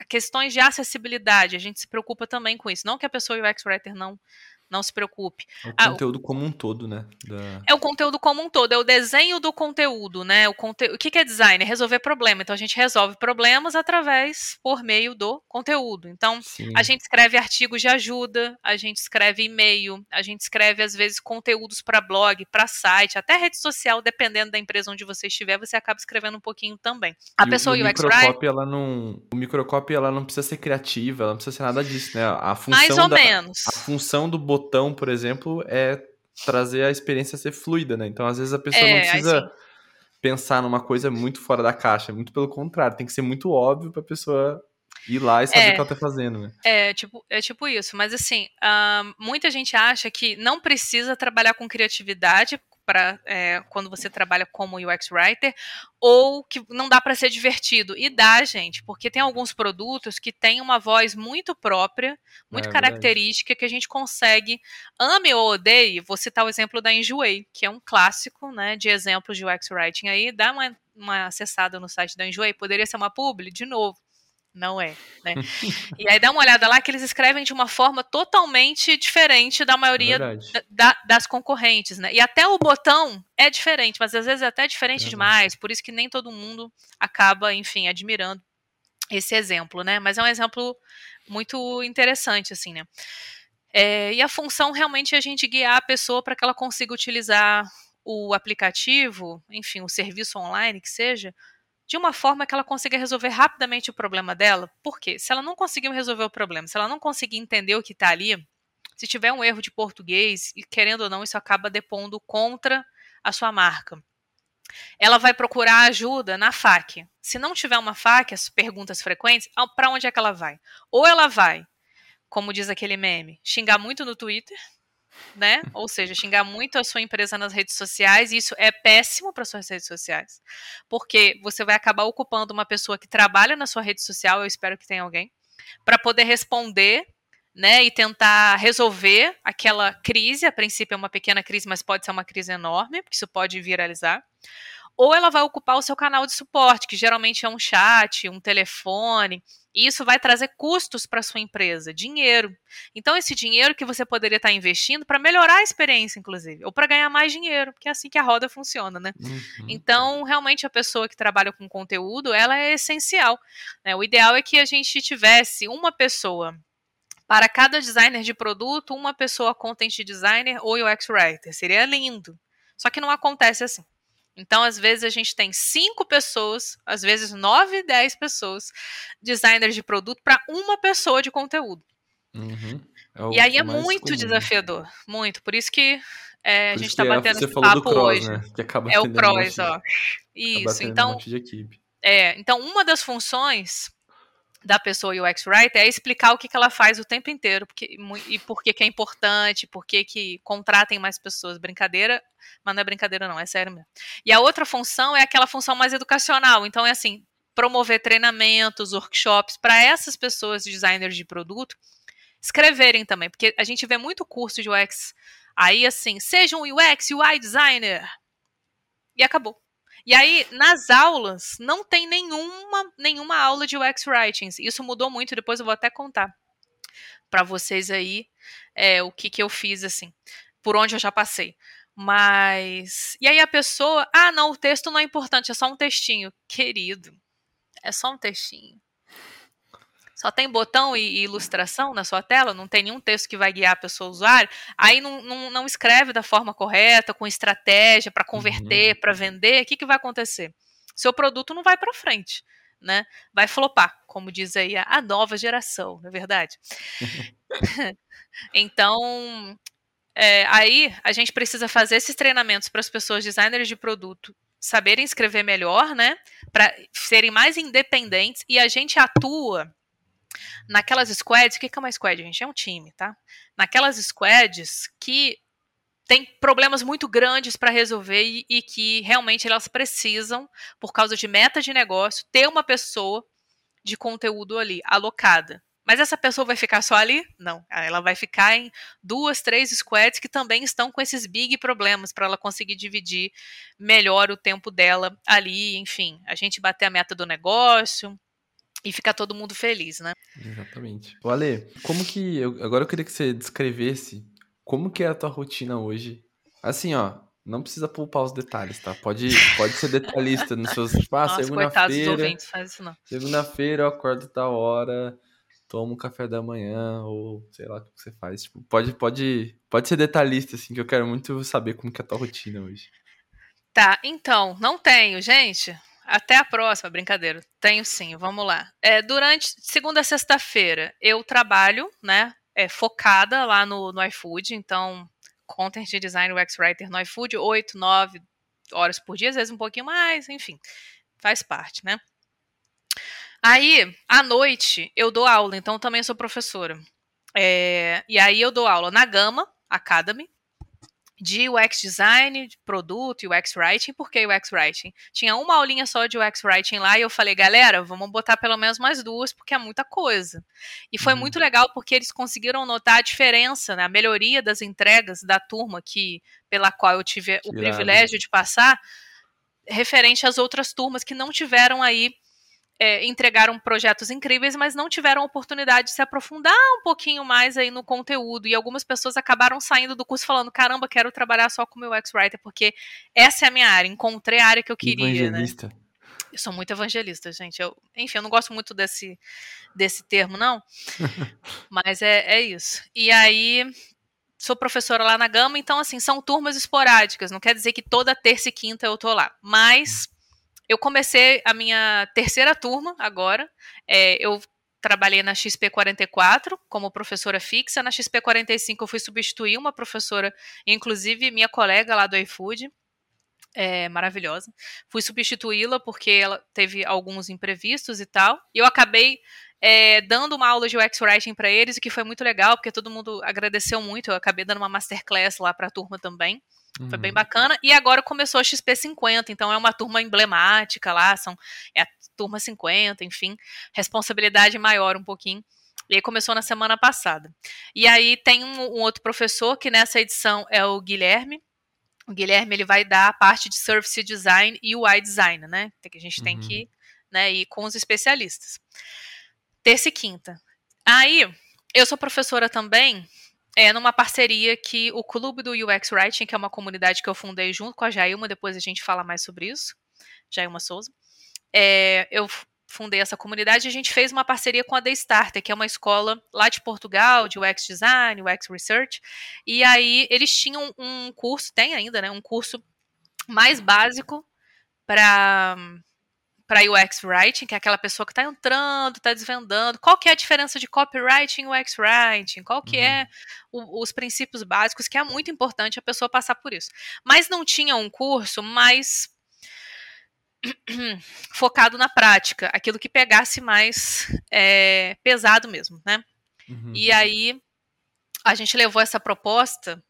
B: Questões de acessibilidade, a gente se preocupa também com isso. Não que a pessoa UX Writer não não se preocupe.
A: É o conteúdo ah, como um todo, né? Da...
B: É o conteúdo como um todo, é o desenho do conteúdo, né? O, conte... o que, que é design? É resolver problema. Então a gente resolve problemas através, por meio do conteúdo. Então Sim. a gente escreve artigos de ajuda, a gente escreve e-mail, a gente escreve às vezes conteúdos para blog, para site, até rede social, dependendo da empresa onde você estiver, você acaba escrevendo um pouquinho também. A
A: e
B: pessoa
A: o, o
B: UX
A: microcopy, ela não, o microcopy ela não precisa ser criativa, ela não precisa ser nada disso, né? A função
B: Mais ou
A: da,
B: menos.
A: A função do botão botão, por exemplo, é trazer a experiência a ser fluida, né? Então, às vezes, a pessoa é, não precisa pensar numa coisa muito fora da caixa. Muito pelo contrário, tem que ser muito óbvio pra pessoa ir lá e saber é, o que ela tá fazendo, né?
B: É tipo, é tipo isso. Mas assim, uh, muita gente acha que não precisa trabalhar com criatividade para é, quando você trabalha como UX writer ou que não dá para ser divertido e dá gente porque tem alguns produtos que têm uma voz muito própria muito é, característica verdade. que a gente consegue ame ou odeie vou citar o exemplo da Enjoei que é um clássico né de exemplos de UX writing aí dá uma, uma acessada no site da Enjoei poderia ser uma publi de novo não é, né? e aí dá uma olhada lá que eles escrevem de uma forma totalmente diferente da maioria da, das concorrentes, né? E até o botão é diferente, mas às vezes é até diferente é demais, por isso que nem todo mundo acaba, enfim, admirando esse exemplo, né? Mas é um exemplo muito interessante, assim, né? É, e a função realmente é a gente guiar a pessoa para que ela consiga utilizar o aplicativo, enfim, o serviço online que seja, de uma forma que ela consiga resolver rapidamente o problema dela. Porque se ela não conseguir resolver o problema, se ela não conseguir entender o que está ali, se tiver um erro de português, e querendo ou não, isso acaba depondo contra a sua marca. Ela vai procurar ajuda na FAQ. Se não tiver uma FAQ, as perguntas frequentes, para onde é que ela vai? Ou ela vai, como diz aquele meme, xingar muito no Twitter, né? Ou seja, xingar muito a sua empresa nas redes sociais, isso é péssimo para suas redes sociais, porque você vai acabar ocupando uma pessoa que trabalha na sua rede social, eu espero que tenha alguém, para poder responder né, e tentar resolver aquela crise. A princípio é uma pequena crise, mas pode ser uma crise enorme, porque isso pode viralizar. Ou ela vai ocupar o seu canal de suporte, que geralmente é um chat, um telefone, e isso vai trazer custos para sua empresa, dinheiro. Então, esse dinheiro que você poderia estar investindo para melhorar a experiência, inclusive, ou para ganhar mais dinheiro, porque é assim que a roda funciona, né? Uhum. Então, realmente, a pessoa que trabalha com conteúdo, ela é essencial. Né? O ideal é que a gente tivesse uma pessoa para cada designer de produto, uma pessoa content designer ou UX writer. Seria lindo. Só que não acontece assim. Então, às vezes, a gente tem cinco pessoas, às vezes nove, dez pessoas, designers de produto, para uma pessoa de conteúdo. Uhum. É e aí é muito comum. desafiador. Muito. Por isso que é, a gente está batendo
A: esse papo cross, hoje. Né?
B: é o cross, ó. Isso. Então, um é, então, uma das funções da pessoa UX Writer é explicar o que, que ela faz o tempo inteiro porque, e por que, é importante, por que, que contratem mais pessoas. Brincadeira, mas não é brincadeira, não, é sério mesmo. E a outra função é aquela função mais educacional. Então, é assim, promover treinamentos, workshops para essas pessoas, designers de produto, escreverem também, porque a gente vê muito curso de UX aí assim, seja um UX, UI designer. E acabou. E aí, nas aulas, não tem nenhuma, nenhuma aula de UX Writing. Isso mudou muito, depois eu vou até contar para vocês aí é, o que, que eu fiz, assim, por onde eu já passei. Mas. E aí a pessoa. Ah, não, o texto não é importante, é só um textinho. Querido, é só um textinho. Só tem botão e, ilustração na sua tela, não tem nenhum texto que vai guiar a pessoa usuário, aí não, não, não escreve da forma correta, com estratégia para converter, uhum. para vender, o que, que vai acontecer? Seu produto não vai para frente, né? Vai flopar, como diz aí a, a nova geração, não é verdade? então, é, aí a gente precisa fazer esses treinamentos para as pessoas designers de produto saberem escrever melhor, né? Para serem mais independentes e a gente atua naquelas squads, o que é uma squad, gente? É um time, tá? Naquelas squads que tem problemas muito grandes para resolver e, e, que realmente elas precisam, por causa de meta de negócio, ter uma pessoa de conteúdo ali alocada. Mas essa pessoa vai ficar só ali? Não. Ela vai ficar em duas, três squads que também estão com esses big problemas para ela conseguir dividir melhor o tempo dela ali. Enfim, a gente bater a meta do negócio, e ficar todo mundo feliz, né?
A: Exatamente. O Ale, como que. Eu, agora eu queria que você descrevesse como que é a tua rotina hoje. Assim, ó, não precisa poupar os detalhes, tá? Pode, pode ser detalhista nos seus. Ah, segunda-feira. Segunda-feira eu acordo tal hora, tomo um café da manhã, ou sei lá o que você faz. Tipo, pode, pode, pode ser detalhista, assim, que eu quero muito saber como que é a tua rotina hoje.
B: Tá, então, não tenho, gente. Até a próxima, brincadeira. Tenho sim, vamos lá. É, durante segunda a sexta-feira eu trabalho, né? É, focada lá no, no iFood, então content design UX writer no iFood, 8, 9 horas por dia, às vezes um pouquinho mais, enfim, faz parte, né? Aí, à noite, eu dou aula, então também sou professora. É, e aí eu dou aula na Gama Academy, de UX design, de produto, UX writing. Por que UX writing? Tinha uma aulinha só de UX writing lá e eu falei, galera, vamos botar pelo menos mais duas, porque é muita coisa. E foi uhum. muito legal porque eles conseguiram notar a diferença, né, a melhoria das entregas da turma que pela qual eu tive o privilégio de passar, referente às outras turmas que não tiveram aí é, entregaram projetos incríveis, mas não tiveram oportunidade de se aprofundar um pouquinho mais aí no conteúdo. E algumas pessoas acabaram saindo do curso falando: caramba, quero trabalhar só com o meu X-Writer, porque essa é a minha área, encontrei a área que eu queria. Né? Evangelista. Né? Eu sou muito evangelista, gente. Eu, enfim, eu não gosto muito desse, desse termo, não. mas é, é isso. E aí, sou professora lá na Gama, então, assim, são turmas esporádicas. Não quer dizer que toda terça e quinta eu tô lá. Mas eu comecei a minha terceira turma agora. É, eu trabalhei na XP44 como professora fixa. Na XP45 eu fui substituir uma professora, inclusive minha colega lá do iFood. é, maravilhosa. Fui substituí-la porque ela teve alguns imprevistos e tal. E eu acabei é, dando uma aula de UX Writing para eles, o que foi muito legal, porque todo mundo agradeceu muito. Eu acabei dando uma masterclass lá para a turma também. Uhum. Foi bem uhum. bacana. E agora começou a XP50, então é uma turma emblemática lá, são, é a turma 50, enfim, responsabilidade maior um pouquinho. E aí começou na semana passada. E aí tem um, um outro professor que nessa edição é o Guilherme, o Guilherme ele vai dar a parte de service design e UI design, né? Que a gente uhum. tem que né, ir com os especialistas. Terça e quinta. Aí, eu sou professora também, é numa parceria que o Clube do UX Writing, que é uma comunidade que eu fundei junto com a Jailma, depois a gente fala mais sobre isso, Jailma Souza. É, eu fundei essa comunidade, a gente fez uma parceria com a The Starter, que é uma escola lá de Portugal, de UX Design, UX Research, e aí eles tinham um curso, tem ainda, né, um curso mais básico para para UX Writing, que é aquela pessoa que está entrando, está desvendando, qual que é a diferença de copywriting e UX Writing, qual que é uhum. é o, os princípios básicos, que é muito importante a pessoa passar por isso. Mas não tinha um curso mais focado na prática, aquilo que pegasse mais é, pesado mesmo, né? Uhum. E aí a gente levou essa proposta,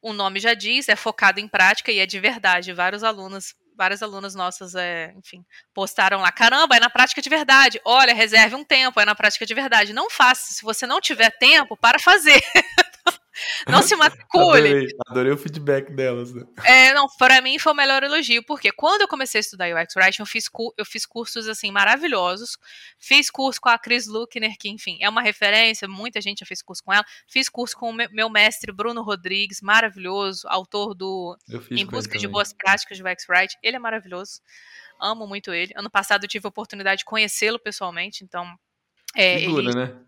B: o nome já diz, é focado em prática e é de verdade. Vários alunos, várias alunas nossas, é, enfim, postaram lá, caramba, é na prática de verdade. Olha, reserve um tempo, é na prática de verdade. Não faça, se você não tiver tempo, para fazer. Não se matricule.
A: Adorei, adorei o feedback delas. Né?
B: É, não, para mim foi o melhor elogio, porque quando eu comecei a estudar UX Writing, eu fiz, eu fiz cursos, assim, maravilhosos. Fiz curso com a Chris Luckner, que, enfim, é uma referência, muita gente já fez curso com ela. Fiz curso com o meu mestre, Bruno Rodrigues, maravilhoso, autor do Em Busca de Boas Práticas de UX Writing. Ele é maravilhoso. Amo muito ele. Ano passado eu tive a oportunidade de conhecê-lo pessoalmente, então...
A: É, Figura, ele... né?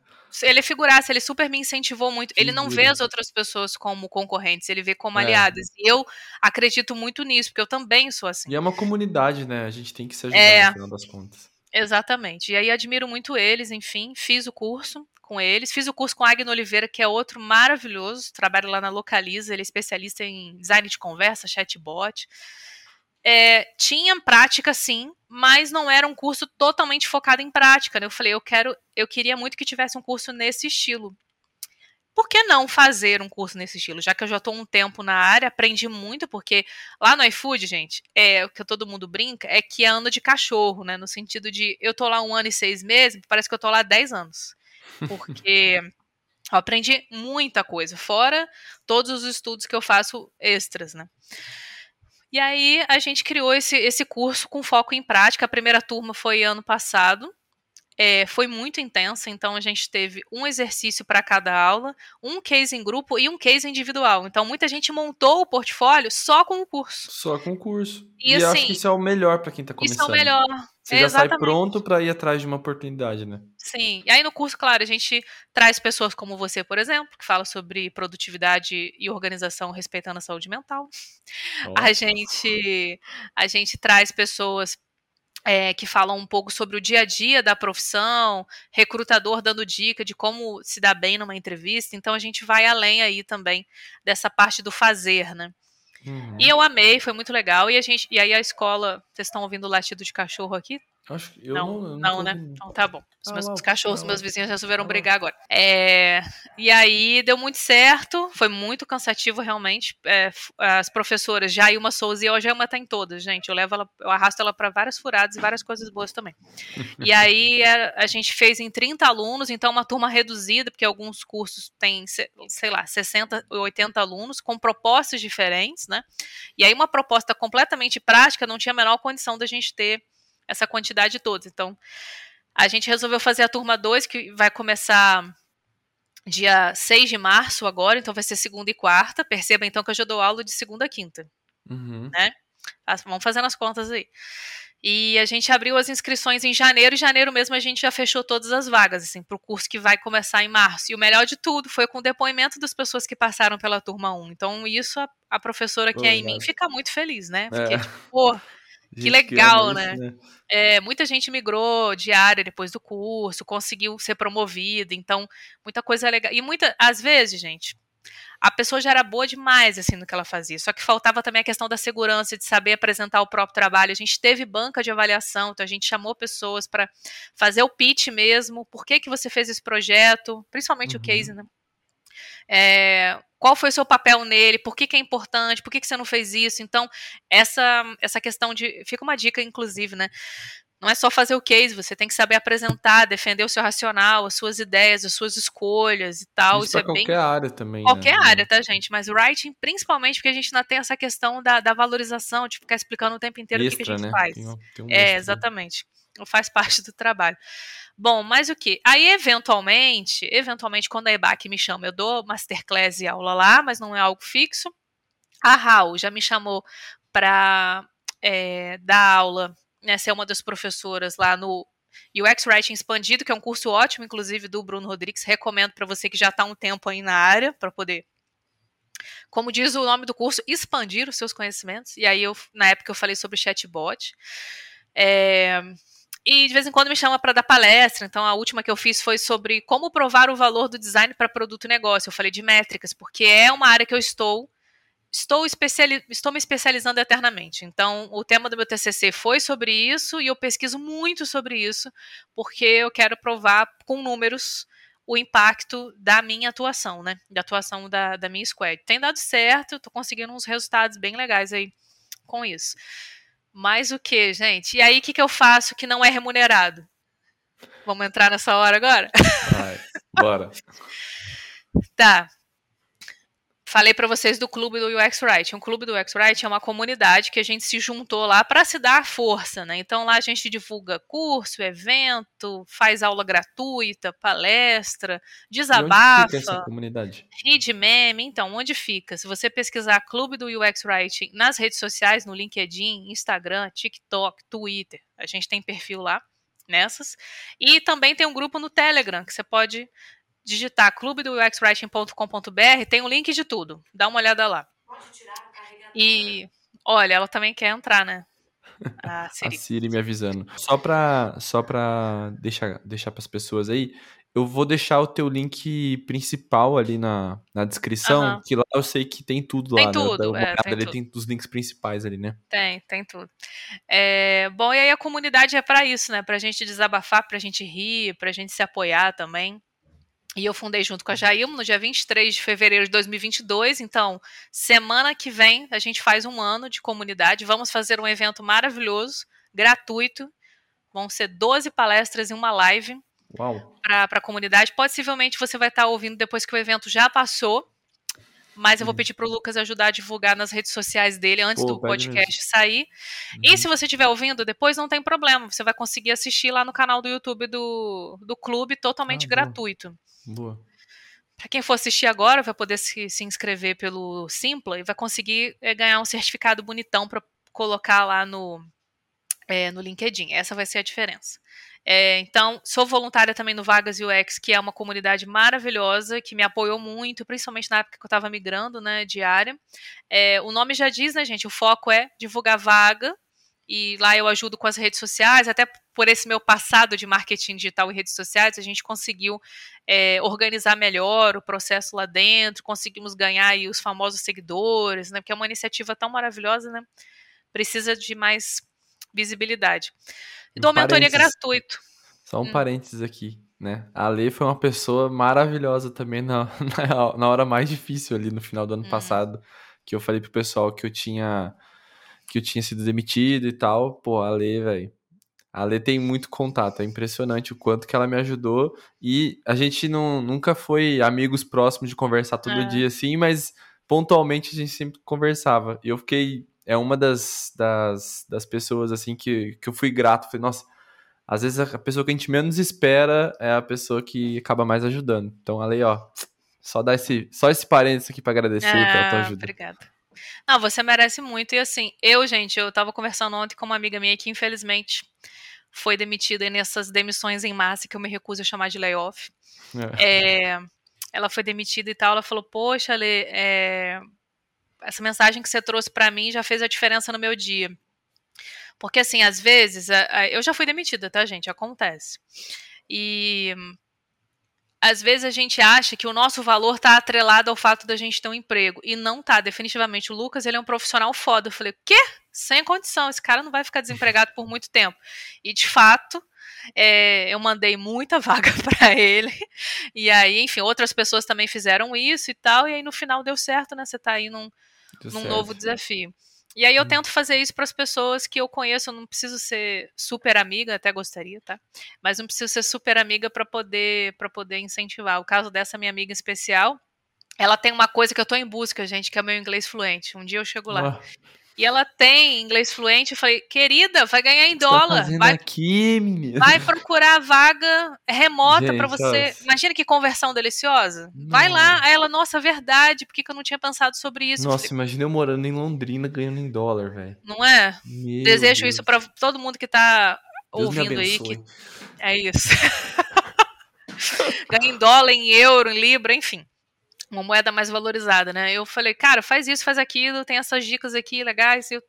B: Ele é figurasse, ele super me incentivou muito. Ele não vê as outras pessoas como concorrentes, ele vê como é. aliadas. E eu acredito muito nisso, porque eu também sou assim.
A: E é uma comunidade, né? A gente tem que se ajudar é, no final das contas.
B: Exatamente. E aí admiro muito eles, enfim, fiz o curso com eles. Fiz o curso com Agno Oliveira, que é outro maravilhoso, trabalha lá na Localiza, ele é especialista em design de conversa, chatbot. É, tinha prática sim, mas não era um curso totalmente focado em prática. Né? Eu falei, eu quero, eu queria muito que tivesse um curso nesse estilo. Por que não fazer um curso nesse estilo? Já que eu já estou um tempo na área, aprendi muito, porque lá no iFood, gente, é o que todo mundo brinca, é que é ano de cachorro, né? No sentido de eu tô lá um ano e seis meses, parece que eu tô lá dez anos. Porque eu aprendi muita coisa, fora todos os estudos que eu faço extras, né? E aí a gente criou esse, esse curso com foco em prática. A primeira turma foi ano passado. É, foi muito intensa, então a gente teve um exercício para cada aula, um case em grupo e um case individual. Então muita gente montou o portfólio só com o curso.
A: Só com o curso. E, e assim, acho que isso é o melhor para quem está começando. Isso
B: é o melhor.
A: Você já sai pronto para ir atrás de uma oportunidade, né?
B: Sim. E aí no curso, claro, a gente traz pessoas como você, por exemplo, que fala sobre produtividade e organização respeitando a saúde mental. A gente a gente traz pessoas é, que falam um pouco sobre o dia a dia da profissão, recrutador dando dica de como se dar bem numa entrevista. Então a gente vai além aí também dessa parte do fazer, né? Uhum. E eu amei, foi muito legal. E a gente, e aí a escola, vocês estão ouvindo o latido de cachorro aqui?
A: Acho que eu
B: não,
A: não,
B: não, não né? Então tá bom. Os meus ah, cachorros, ah, meus vizinhos resolveram ah, brigar agora. É, e aí deu muito certo, foi muito cansativo realmente. É, as professoras, Jailma Souza e a Jailma tá em todas, gente. Eu levo ela, eu arrasto ela para várias furadas e várias coisas boas também. E aí a, a, gente fez em 30 alunos, então uma turma reduzida, porque alguns cursos têm, sei lá, 60 ou 80 alunos, com propostas diferentes, né? E aí uma proposta completamente prática não tinha a menor condição da gente ter essa quantidade toda. Então, a gente resolveu fazer a turma 2, que vai começar dia 6 de março agora, então vai ser segunda e quarta. Perceba então que eu já dou aula de segunda a quinta. Uhum. Né? Vamos fazendo as contas aí. E a gente abriu as inscrições em janeiro, e janeiro mesmo a gente já fechou todas as vagas, assim, para o curso que vai começar em março. E o melhor de tudo foi com o depoimento das pessoas que passaram pela turma 1. Então, isso a, a professora que é em mim fica muito feliz, né? Porque, é. tipo, pô, que legal, né? né? É, muita gente migrou de área depois do curso, conseguiu ser promovido, então muita coisa legal. E muita, às vezes, gente, a pessoa já era boa demais assim no que ela fazia. Só que faltava também a questão da segurança, de saber apresentar o próprio trabalho. A gente teve banca de avaliação, então a gente chamou pessoas para fazer o pitch mesmo. Por que, que você fez esse projeto? Principalmente uhum. o case, né? É, qual foi o seu papel nele? Por que, que é importante? Por que, que você não fez isso? Então, essa, essa questão de. Fica uma dica, inclusive, né? Não é só fazer o case, você tem que saber apresentar, defender o seu racional, as suas ideias, as suas escolhas e tal.
A: Isso, Isso é qualquer bem... área também.
B: Né? Qualquer né? área, tá, gente? Mas o writing, principalmente porque a gente ainda tem essa questão da, da valorização, de ficar explicando o tempo inteiro extra, o que, a gente né? faz. Tem um, tem um é, extra, exatamente. Né? Faz parte do trabalho. Bom, mas o que? Aí, eventualmente, eventualmente, quando a EBAC me chama, eu dou masterclass e aula lá, mas não é algo fixo. A Raul já me chamou para é, dar aula né, ser uma das professoras lá no UX Writing Expandido, que é um curso ótimo, inclusive, do Bruno Rodrigues. Recomendo para você que já está um tempo aí na área, para poder, como diz o nome do curso, expandir os seus conhecimentos. E aí, eu, na época, eu falei sobre chatbot. É, e de vez em quando me chama para dar palestra. Então, a última que eu fiz foi sobre como provar o valor do design para produto e negócio. Eu falei de métricas, porque é uma área que eu estou estou, estou me especializando eternamente. Então, o tema do meu TCC foi sobre isso e eu pesquiso muito sobre isso, porque eu quero provar com números o impacto da minha atuação, né? Da atuação da, da minha squad. Tem dado certo, estou conseguindo uns resultados bem legais aí com isso. Mas o que, gente? E aí, o que, que eu faço que não é remunerado? Vamos entrar nessa hora agora?
A: Vai, bora.
B: tá. Falei para vocês do clube do UX Writing. O clube do UX Writing é uma comunidade que a gente se juntou lá para se dar força, né? Então lá a gente divulga curso, evento, faz aula gratuita, palestra, desabafa. onde fica
A: essa comunidade?
B: Rede meme, então, onde fica? Se você pesquisar Clube do UX Writing nas redes sociais, no LinkedIn, Instagram, TikTok, Twitter, a gente tem perfil lá nessas. E também tem um grupo no Telegram que você pode digitar clube do uxwriting.com.br, tem um link de tudo. Dá uma olhada lá. E olha, ela também quer entrar, né?
A: A Siri, a Siri me avisando. Só para só para deixar deixar para as pessoas aí, eu vou deixar o teu link principal ali na, na descrição, que lá eu sei que tem tudo
B: tem
A: lá.
B: Tudo, né? é, tem
A: ali, tudo. tem os links principais ali, né?
B: Tem, tem tudo. É, bom, e aí a comunidade é para isso, né? Pra gente desabafar, pra gente rir, pra gente se apoiar também. E eu fundei junto com a Jailma no dia 23 de fevereiro de 2022. Então, semana que vem a gente faz um ano de comunidade. Vamos fazer um evento maravilhoso, gratuito. Vão ser 12 palestras e uma live para a comunidade. Possivelmente você vai estar tá ouvindo depois que o evento já passou. Mas eu vou uhum. pedir para o Lucas ajudar a divulgar nas redes sociais dele antes Pô, do podcast mesmo. sair. Uhum. E se você estiver ouvindo depois, não tem problema. Você vai conseguir assistir lá no canal do YouTube do, do clube totalmente ah, gratuito.
A: Boa.
B: Para quem for assistir agora, vai poder se, se inscrever pelo Simpla e vai conseguir é, ganhar um certificado bonitão para colocar lá no, é, no LinkedIn. Essa vai ser a diferença. É, então, sou voluntária também no Vagas UX, que é uma comunidade maravilhosa, que me apoiou muito, principalmente na época que eu estava migrando, né, de área. É, o nome já diz, né, gente, o foco é divulgar vaga, e lá eu ajudo com as redes sociais, até por esse meu passado de marketing digital e redes sociais, a gente conseguiu é, organizar melhor o processo lá dentro, conseguimos ganhar aí os famosos seguidores, né, porque é uma iniciativa tão maravilhosa, né, precisa de mais visibilidade. E dou mentoria gratuito.
A: Só um hum. parênteses aqui, né? A Lê foi uma pessoa maravilhosa também na, na, na, hora mais difícil ali no final do ano hum. passado, que eu falei pro pessoal que eu tinha que eu tinha sido demitido e tal. Pô, a Lê, velho. A Lê tem muito contato, é impressionante o quanto que ela me ajudou. E a gente não, nunca foi amigos próximos de conversar todo é. dia assim, mas pontualmente a gente sempre conversava. E eu fiquei é uma das, das, das pessoas, assim, que, que eu fui grato. Falei, nossa, às vezes a pessoa que a gente menos espera é a pessoa que acaba mais ajudando. Então, ali, ó, só dar esse, só esse parênteses aqui para agradecer ah, pela tua ajuda.
B: Obrigada. Não, você merece muito. E assim, eu, gente, eu tava conversando ontem com uma amiga minha que, infelizmente, foi demitida nessas demissões em massa que eu me recuso a chamar de layoff. É. É, ela foi demitida e tal. Ela falou: Poxa, Ale, é, essa mensagem que você trouxe para mim já fez a diferença no meu dia. Porque, assim, às vezes, eu já fui demitida, tá, gente? Acontece. E às vezes a gente acha que o nosso valor está atrelado ao fato da gente ter um emprego. E não tá, definitivamente. O Lucas, ele é um profissional foda. Eu falei, quê? Sem condição, esse cara não vai ficar desempregado por muito tempo. E, de fato, é, eu mandei muita vaga para ele. E aí, enfim, outras pessoas também fizeram isso e tal. E aí, no final, deu certo, né? Você tá aí num, num novo desafio. E aí eu hum. tento fazer isso para as pessoas que eu conheço, eu não preciso ser super amiga, até gostaria, tá? Mas não preciso ser super amiga para poder para poder incentivar. O caso dessa minha amiga especial, ela tem uma coisa que eu tô em busca, gente, que é meu inglês fluente. Um dia eu chego lá. E ela tem inglês fluente. Eu falei, querida, vai ganhar em tá dólar.
A: Tá
B: vai,
A: aqui, menina?
B: vai procurar vaga remota para você. Nossa. Imagina que conversão deliciosa. Não. Vai lá. Aí ela, nossa, verdade. Por que, que eu não tinha pensado sobre isso?
A: Nossa, falei, imagina eu morando em Londrina ganhando em dólar, velho.
B: Não é? Meu Desejo Deus. isso para todo mundo que tá Deus ouvindo aí. Que... É isso. Ganha em dólar, em euro, em libra, enfim uma moeda mais valorizada, né? Eu falei, cara, faz isso, faz aquilo, tem essas dicas aqui legais. Eu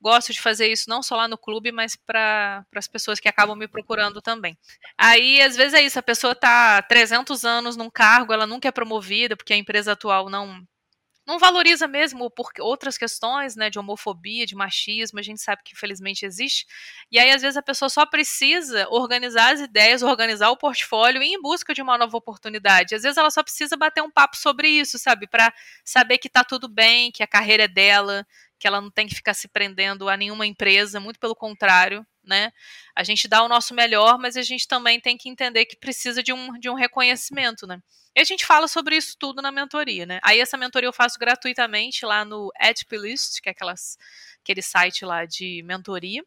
B: gosto de fazer isso não só lá no clube, mas para as pessoas que acabam me procurando também. Aí, às vezes é isso, a pessoa tá 300 anos num cargo, ela nunca é promovida, porque a empresa atual não não valoriza mesmo por outras questões, né, de homofobia, de machismo, a gente sabe que infelizmente existe. E aí às vezes a pessoa só precisa organizar as ideias, organizar o portfólio em busca de uma nova oportunidade. Às vezes ela só precisa bater um papo sobre isso, sabe, para saber que tá tudo bem, que a carreira é dela, que ela não tem que ficar se prendendo a nenhuma empresa, muito pelo contrário, né? A gente dá o nosso melhor, mas a gente também tem que entender que precisa de um, de um reconhecimento, né? E a gente fala sobre isso tudo na mentoria, né? Aí essa mentoria eu faço gratuitamente lá no Edplist, que é aquelas, aquele site lá de mentoria.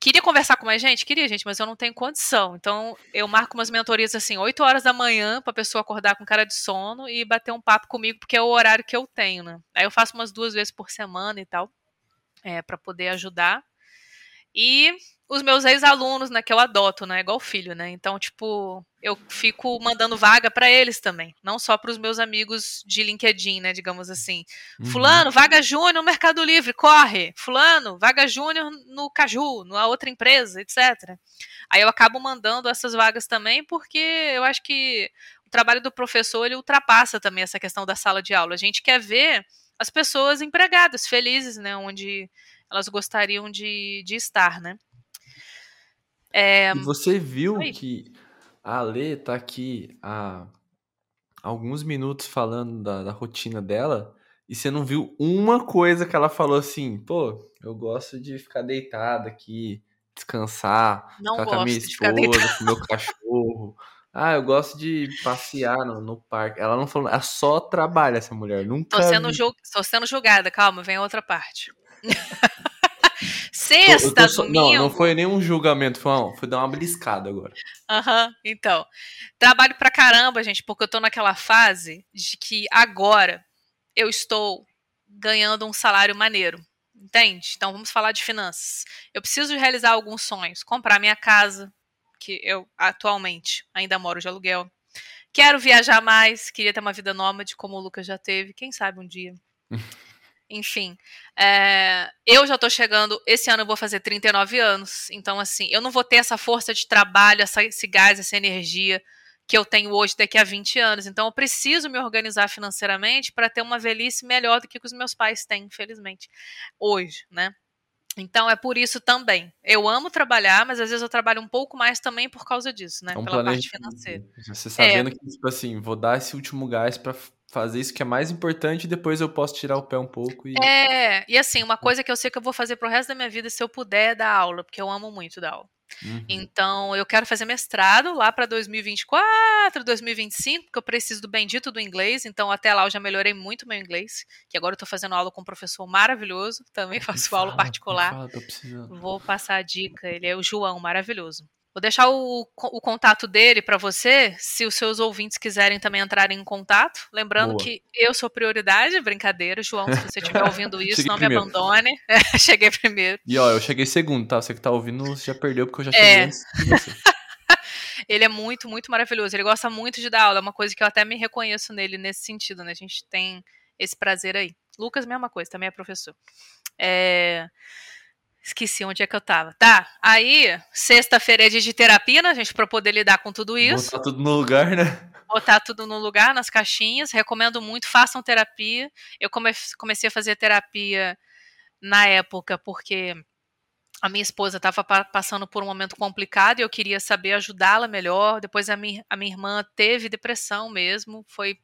B: Queria conversar com mais gente? Queria, gente, mas eu não tenho condição. Então, eu marco umas mentorias assim, 8 horas da manhã, pra pessoa acordar com cara de sono e bater um papo comigo, porque é o horário que eu tenho, né? Aí eu faço umas duas vezes por semana e tal, é, para poder ajudar. E os meus ex-alunos, né, que eu adoto, né, igual filho, né? Então, tipo, eu fico mandando vaga para eles também, não só para os meus amigos de LinkedIn, né, digamos assim. Uhum. Fulano, vaga júnior no Mercado Livre, corre. Fulano, vaga júnior no Caju, numa outra empresa, etc. Aí eu acabo mandando essas vagas também, porque eu acho que o trabalho do professor ele ultrapassa também essa questão da sala de aula. A gente quer ver as pessoas empregadas, felizes, né, onde elas gostariam de, de estar, né?
A: É... E você viu Oi. que a Lê tá aqui há alguns minutos falando da, da, rotina dela e você não viu uma coisa que ela falou assim, pô, eu gosto de ficar deitada aqui, descansar,
B: não
A: ficar com a minha esposa, com meu cachorro. Ah, eu gosto de passear no, no, parque. Ela não falou, ela só trabalha essa mulher, nunca.
B: Tô sendo, julg... Tô sendo julgada, calma, vem a outra parte. Sexta, tô, domingo.
A: Não, não foi nenhum julgamento, foi, uma, foi dar uma beliscada agora.
B: Aham, uhum, então. Trabalho pra caramba, gente, porque eu tô naquela fase de que agora eu estou ganhando um salário maneiro. Entende? Então vamos falar de finanças. Eu preciso realizar alguns sonhos. Comprar minha casa, que eu atualmente ainda moro de aluguel. Quero viajar mais, queria ter uma vida nômade como o Lucas já teve, quem sabe um dia. Enfim, é, eu já tô chegando. Esse ano eu vou fazer 39 anos. Então, assim, eu não vou ter essa força de trabalho, essa, esse gás, essa energia que eu tenho hoje daqui a 20 anos. Então, eu preciso me organizar financeiramente para ter uma velhice melhor do que os meus pais têm, infelizmente, hoje, né? Então é por isso também. Eu amo trabalhar, mas às vezes eu trabalho um pouco mais também por causa disso, né?
A: É um Pela parte financeira. Você sabendo é. que, tipo assim, vou dar esse último gás para fazer isso que é mais importante e depois eu posso tirar o pé um pouco e...
B: É, e assim, uma coisa que eu sei que eu vou fazer pro resto da minha vida se eu puder é dar aula, porque eu amo muito dar aula. Uhum. Então, eu quero fazer mestrado lá para 2024, 2025, porque eu preciso do bendito do inglês. Então, até lá eu já melhorei muito meu inglês, que agora eu tô fazendo aula com um professor maravilhoso, também faço fala, aula particular. Fala, Vou passar a dica, ele é o João, maravilhoso. Vou deixar o, o contato dele para você, se os seus ouvintes quiserem também entrarem em contato. Lembrando Boa. que eu sou prioridade, brincadeira, João, se você estiver ouvindo isso, não primeiro. me abandone. cheguei primeiro.
A: E ó, eu cheguei segundo, tá? Você que tá ouvindo já perdeu, porque eu já cheguei é. antes de você.
B: ele é muito, muito maravilhoso. Ele gosta muito de dar aula, é uma coisa que eu até me reconheço nele nesse sentido, né? A gente tem esse prazer aí. Lucas, mesma coisa, também é professor. É... Esqueci onde é que eu tava. Tá, aí, sexta-feira é dia de terapia, né, gente, pra poder lidar com tudo isso.
A: Botar tudo no lugar, né?
B: Botar tudo no lugar, nas caixinhas. Recomendo muito, façam terapia. Eu come comecei a fazer terapia na época porque a minha esposa estava passando por um momento complicado e eu queria saber ajudá-la melhor. Depois a minha, a minha irmã teve depressão mesmo, foi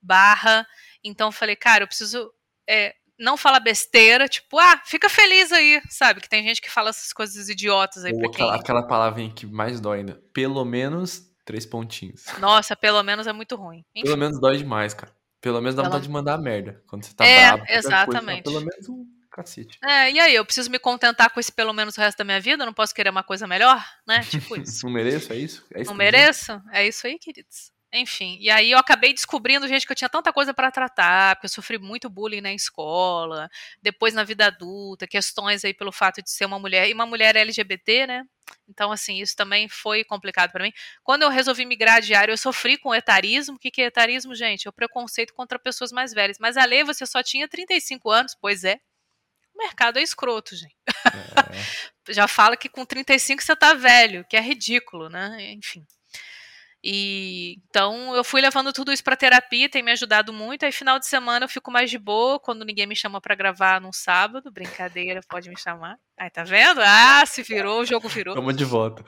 B: barra. Então falei, cara, eu preciso é, não fala besteira, tipo, ah, fica feliz aí, sabe? Que tem gente que fala essas coisas idiotas aí
A: Ou
B: pra
A: aquela,
B: quem...
A: aquela palavrinha que mais dói ainda. Pelo menos três pontinhos.
B: Nossa, pelo menos é muito ruim.
A: Enfim. Pelo menos dói demais, cara. Pelo menos dá
B: Pelo-
A: vontade de mandar merda. Quando você tá
B: É,
A: bravo. qualquer coisa,
B: exatamente.
A: pelo menos um cacete.
B: É, e aí, eu preciso me contentar com esse pelo menos o resto da minha vida? Eu não posso querer uma coisa melhor, né? Tipo isso.
A: Não mereço, é isso? É isso
B: Não mereço? É isso aí, queridos. Enfim, e aí eu acabei descobrindo, gente, que eu tinha tanta coisa pra tratar, porque eu sofri muito bullying na escola, depois na vida adulta, questões aí pelo fato de ser uma mulher e uma mulher LGBT, né? Então, assim, isso também foi complicado pra mim. Quando eu resolvi migrar de área, eu sofri com etarismo. O que que é etarismo, gente? É o preconceito contra pessoas mais velhas. Mas a lei, você só tinha 35 anos, pois é. O mercado é escroto, gente.
A: É.
B: Já fala que com 35 você tá velho, que é ridículo, né? Enfim. E então eu fui levando tudo isso pra terapia, tem me ajudado muito. Aí final de semana eu fico mais de boa quando ninguém me chama pra gravar num sábado, brincadeira, pode me chamar. Aí tá vendo? Ah, se virou, o jogo virou.
A: Tamo de volta.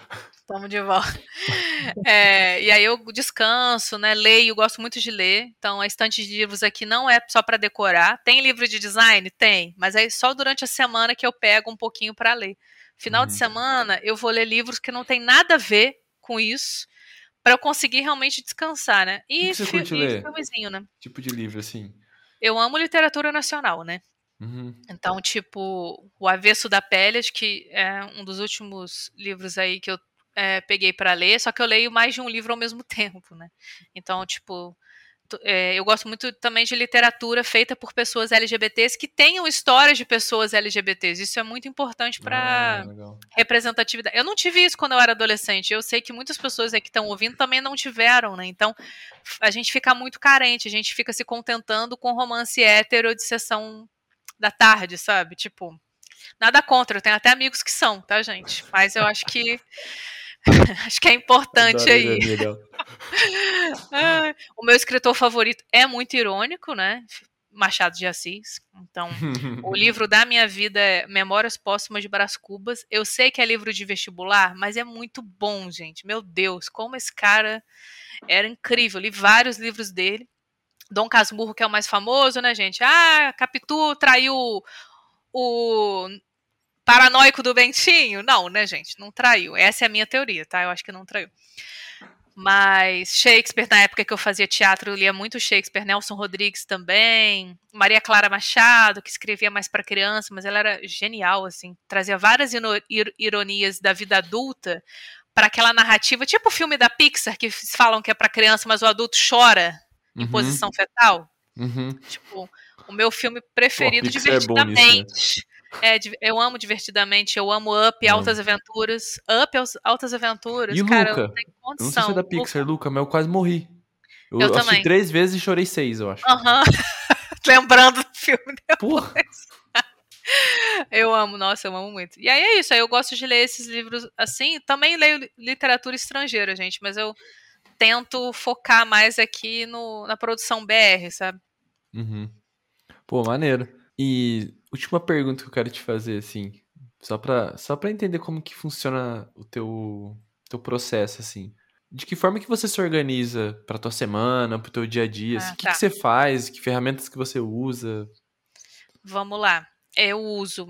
B: Tamo de volta. É, e aí eu descanso, né? Leio, gosto muito de ler. Então a estante de livros aqui não é só pra decorar. Tem livro de design? Tem, mas aí só durante a semana que eu pego um pouquinho pra ler. Final de
A: Uhum.
B: semana eu vou ler livros que não tem nada a ver com isso, pra eu conseguir realmente descansar, né? E,
A: que você curte ler?
B: filmezinho, né?
A: Tipo de livro, assim.
B: Eu amo literatura nacional, né?
A: Uhum.
B: Então, tipo, O Avesso da Pele, acho que é um dos últimos livros aí que eu é, peguei pra ler, só que eu leio mais de um livro ao mesmo tempo, né? Então, tipo, é, eu gosto muito também de literatura feita por pessoas LGBTs que tenham histórias de pessoas LGBTs. Isso é muito importante pra
A: Ah,
B: representatividade. Eu não tive isso quando eu era adolescente. Eu sei que muitas pessoas que estão ouvindo também não tiveram, né? Então, a gente fica muito carente, a gente fica se contentando com romance hétero de sessão da tarde, sabe? Tipo, nada contra, eu tenho até amigos que são, tá, gente? Mas eu acho que acho que é importante
A: Adoro
B: aí. o meu escritor favorito é muito irônico, né? Machado de Assis. Então, o livro da minha vida é Memórias Póstumas de Brás Cubas. Eu sei que é livro de vestibular, mas é muito bom, gente. Meu Deus, como esse cara era incrível. Eu li vários livros dele. Dom Casmurro, que é o mais famoso, né, gente? Ah, Capitu traiu o paranoico do Bentinho. Não, né, gente? Não traiu. Essa é a minha teoria, tá? Eu acho que não traiu. Mas Shakespeare, na época que eu fazia teatro, eu lia muito Shakespeare, Nelson Rodrigues também, Maria Clara Machado, que escrevia mais para criança, mas ela era genial, assim, trazia várias ironias da vida adulta para aquela narrativa, tipo o filme da Pixar, que falam que é para criança, mas o adulto chora em
A: Uhum,
B: posição fetal.
A: uhum.
B: Tipo, o meu filme preferido,
A: Pixar é bom nisso, né?
B: É, eu amo divertidamente, eu amo Up. Altas Aventuras. Up, Altas Aventuras,
A: E
B: cara,
A: Luca?
B: não tenho
A: Eu não sei
B: condição.
A: se é da Pixar, Luca, mas eu quase morri. Eu,
B: Eu
A: assisti
B: também.
A: três vezes e chorei seis, eu acho.
B: Aham. Lembrando do filme.
A: Porra!
B: Eu amo, nossa, eu amo muito. E aí é isso, aí eu gosto de ler esses livros assim. Também leio li- literatura estrangeira, gente, mas eu tento focar mais aqui no, na produção BR, sabe?
A: Uhum. Pô, maneiro. E última pergunta que eu quero te fazer, assim, só pra, só pra entender como que funciona o teu, teu processo, assim. De que forma que você se organiza pra tua semana, pro teu dia a dia? assim?
B: Ah,
A: o que,
B: tá.
A: que você faz? Que ferramentas que você usa?
B: Vamos lá. Eu uso.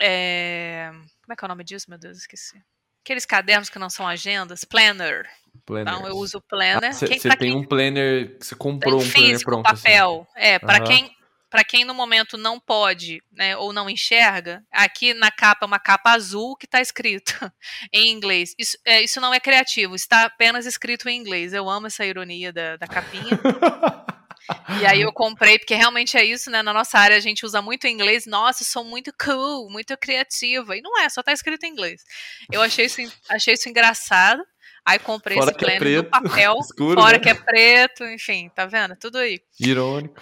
B: é, Como é que é o nome disso, meu Deus? Esqueci. Aqueles cadernos que não são agendas, planner.
A: Planner.
B: Então eu uso o planner.
A: Você
B: pra
A: tem
B: quem
A: um planner, você comprou um planner
B: físico,
A: pronto, assim.
B: papel. É, para
A: Aham.
B: quem para quem no momento não pode, né, ou não enxerga, aqui na capa é uma capa azul que está escrito em inglês. Isso, é, isso não é criativo, está apenas escrito em inglês. Eu amo essa ironia da, da capinha. E aí eu comprei, porque realmente é isso, né? Na nossa área a gente usa muito inglês. Nossa, sou muito cool, muito criativa. E não é, só tá escrito em inglês. Eu achei isso, achei isso engraçado. Aí comprei
A: Fora
B: esse
A: é
B: planner no
A: preto,
B: papel,
A: escuro,
B: fora
A: né?
B: que é preto, enfim, tá vendo? Tudo aí.
A: Irônico.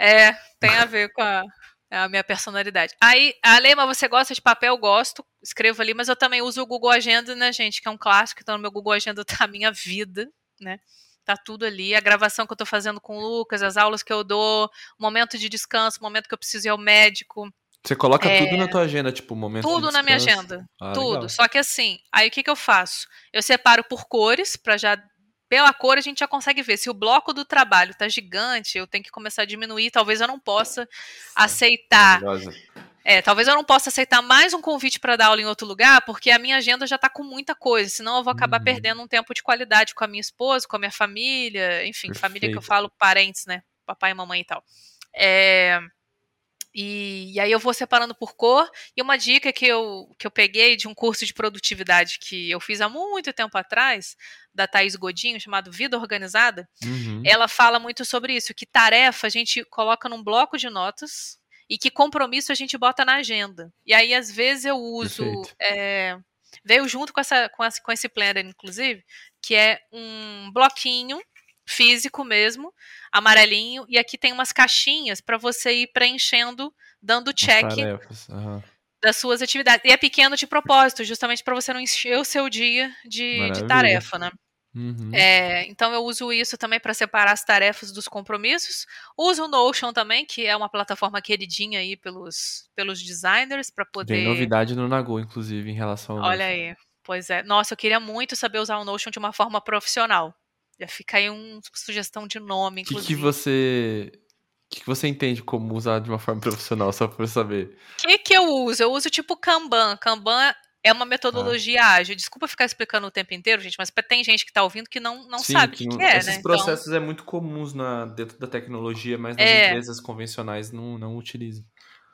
B: É, tem a ver com a, É a minha personalidade. Aí, Ale, mas você gosta de papel? Gosto. Escrevo ali, mas eu também uso o Google Agenda, né, gente? Que é um clássico. Então, no meu Google Agenda tá a minha vida, né? Tá tudo ali. A gravação que eu tô fazendo com o Lucas, as aulas que eu dou, o momento de descanso, o momento que eu preciso ir ao médico.
A: Você coloca é... tudo na tua agenda, tipo, o momento
B: Tudo na minha agenda. Ah, tudo. Legal. Só que assim, aí o que, que eu faço? Eu separo por cores, para já pela cor a gente já consegue ver. Se o bloco do trabalho tá gigante, eu tenho que começar a diminuir. Talvez eu não possa aceitar. É, talvez eu não possa aceitar mais um convite para dar aula em outro lugar, porque a minha agenda já está com muita coisa. Senão eu vou acabar uhum. perdendo um tempo de qualidade com a minha esposa, com a minha família, enfim, Perfeito. família que eu falo, parentes, né? Papai e mamãe e tal. É, e, e, aí eu vou separando por cor. E uma dica que eu, que eu peguei de um curso de produtividade que eu fiz há muito tempo atrás, da Thaís Godinho, chamado Vida Organizada, uhum. ela fala muito sobre isso, que tarefa a gente coloca num bloco de notas e que compromisso a gente bota na agenda. E aí, às vezes, eu uso. É, veio junto com, essa, com, essa, com esse planner, inclusive, que é um bloquinho físico mesmo, amarelinho, e aqui tem umas caixinhas para você ir preenchendo, dando check uhum. das suas atividades. E é pequeno de propósito, justamente para você não encher o seu dia de, de tarefa, né? Uhum. É, então eu uso isso também para separar as tarefas dos compromissos. Uso o Notion também, que é uma plataforma queridinha aí pelos, pelos designers para poder. Tem
A: novidade no Nago, inclusive, em relação ao.
B: Olha Notion. aí, pois é. Nossa, eu queria muito saber usar o Notion de uma forma profissional. Já fica aí uma sugestão de nome, inclusive.
A: O que, que você. O que, que você entende como usar de uma forma profissional, só para saber?
B: O que, que eu uso? Eu uso tipo Kanban. Kanban é uma metodologia ah. ágil. Desculpa ficar explicando o tempo inteiro, gente, mas tem gente que está ouvindo que não, não Sim, sabe o que, que, é,
A: Esses
B: né?
A: processos então... é muito comuns na, dentro da tecnologia, mas nas é... empresas convencionais não, não utilizam.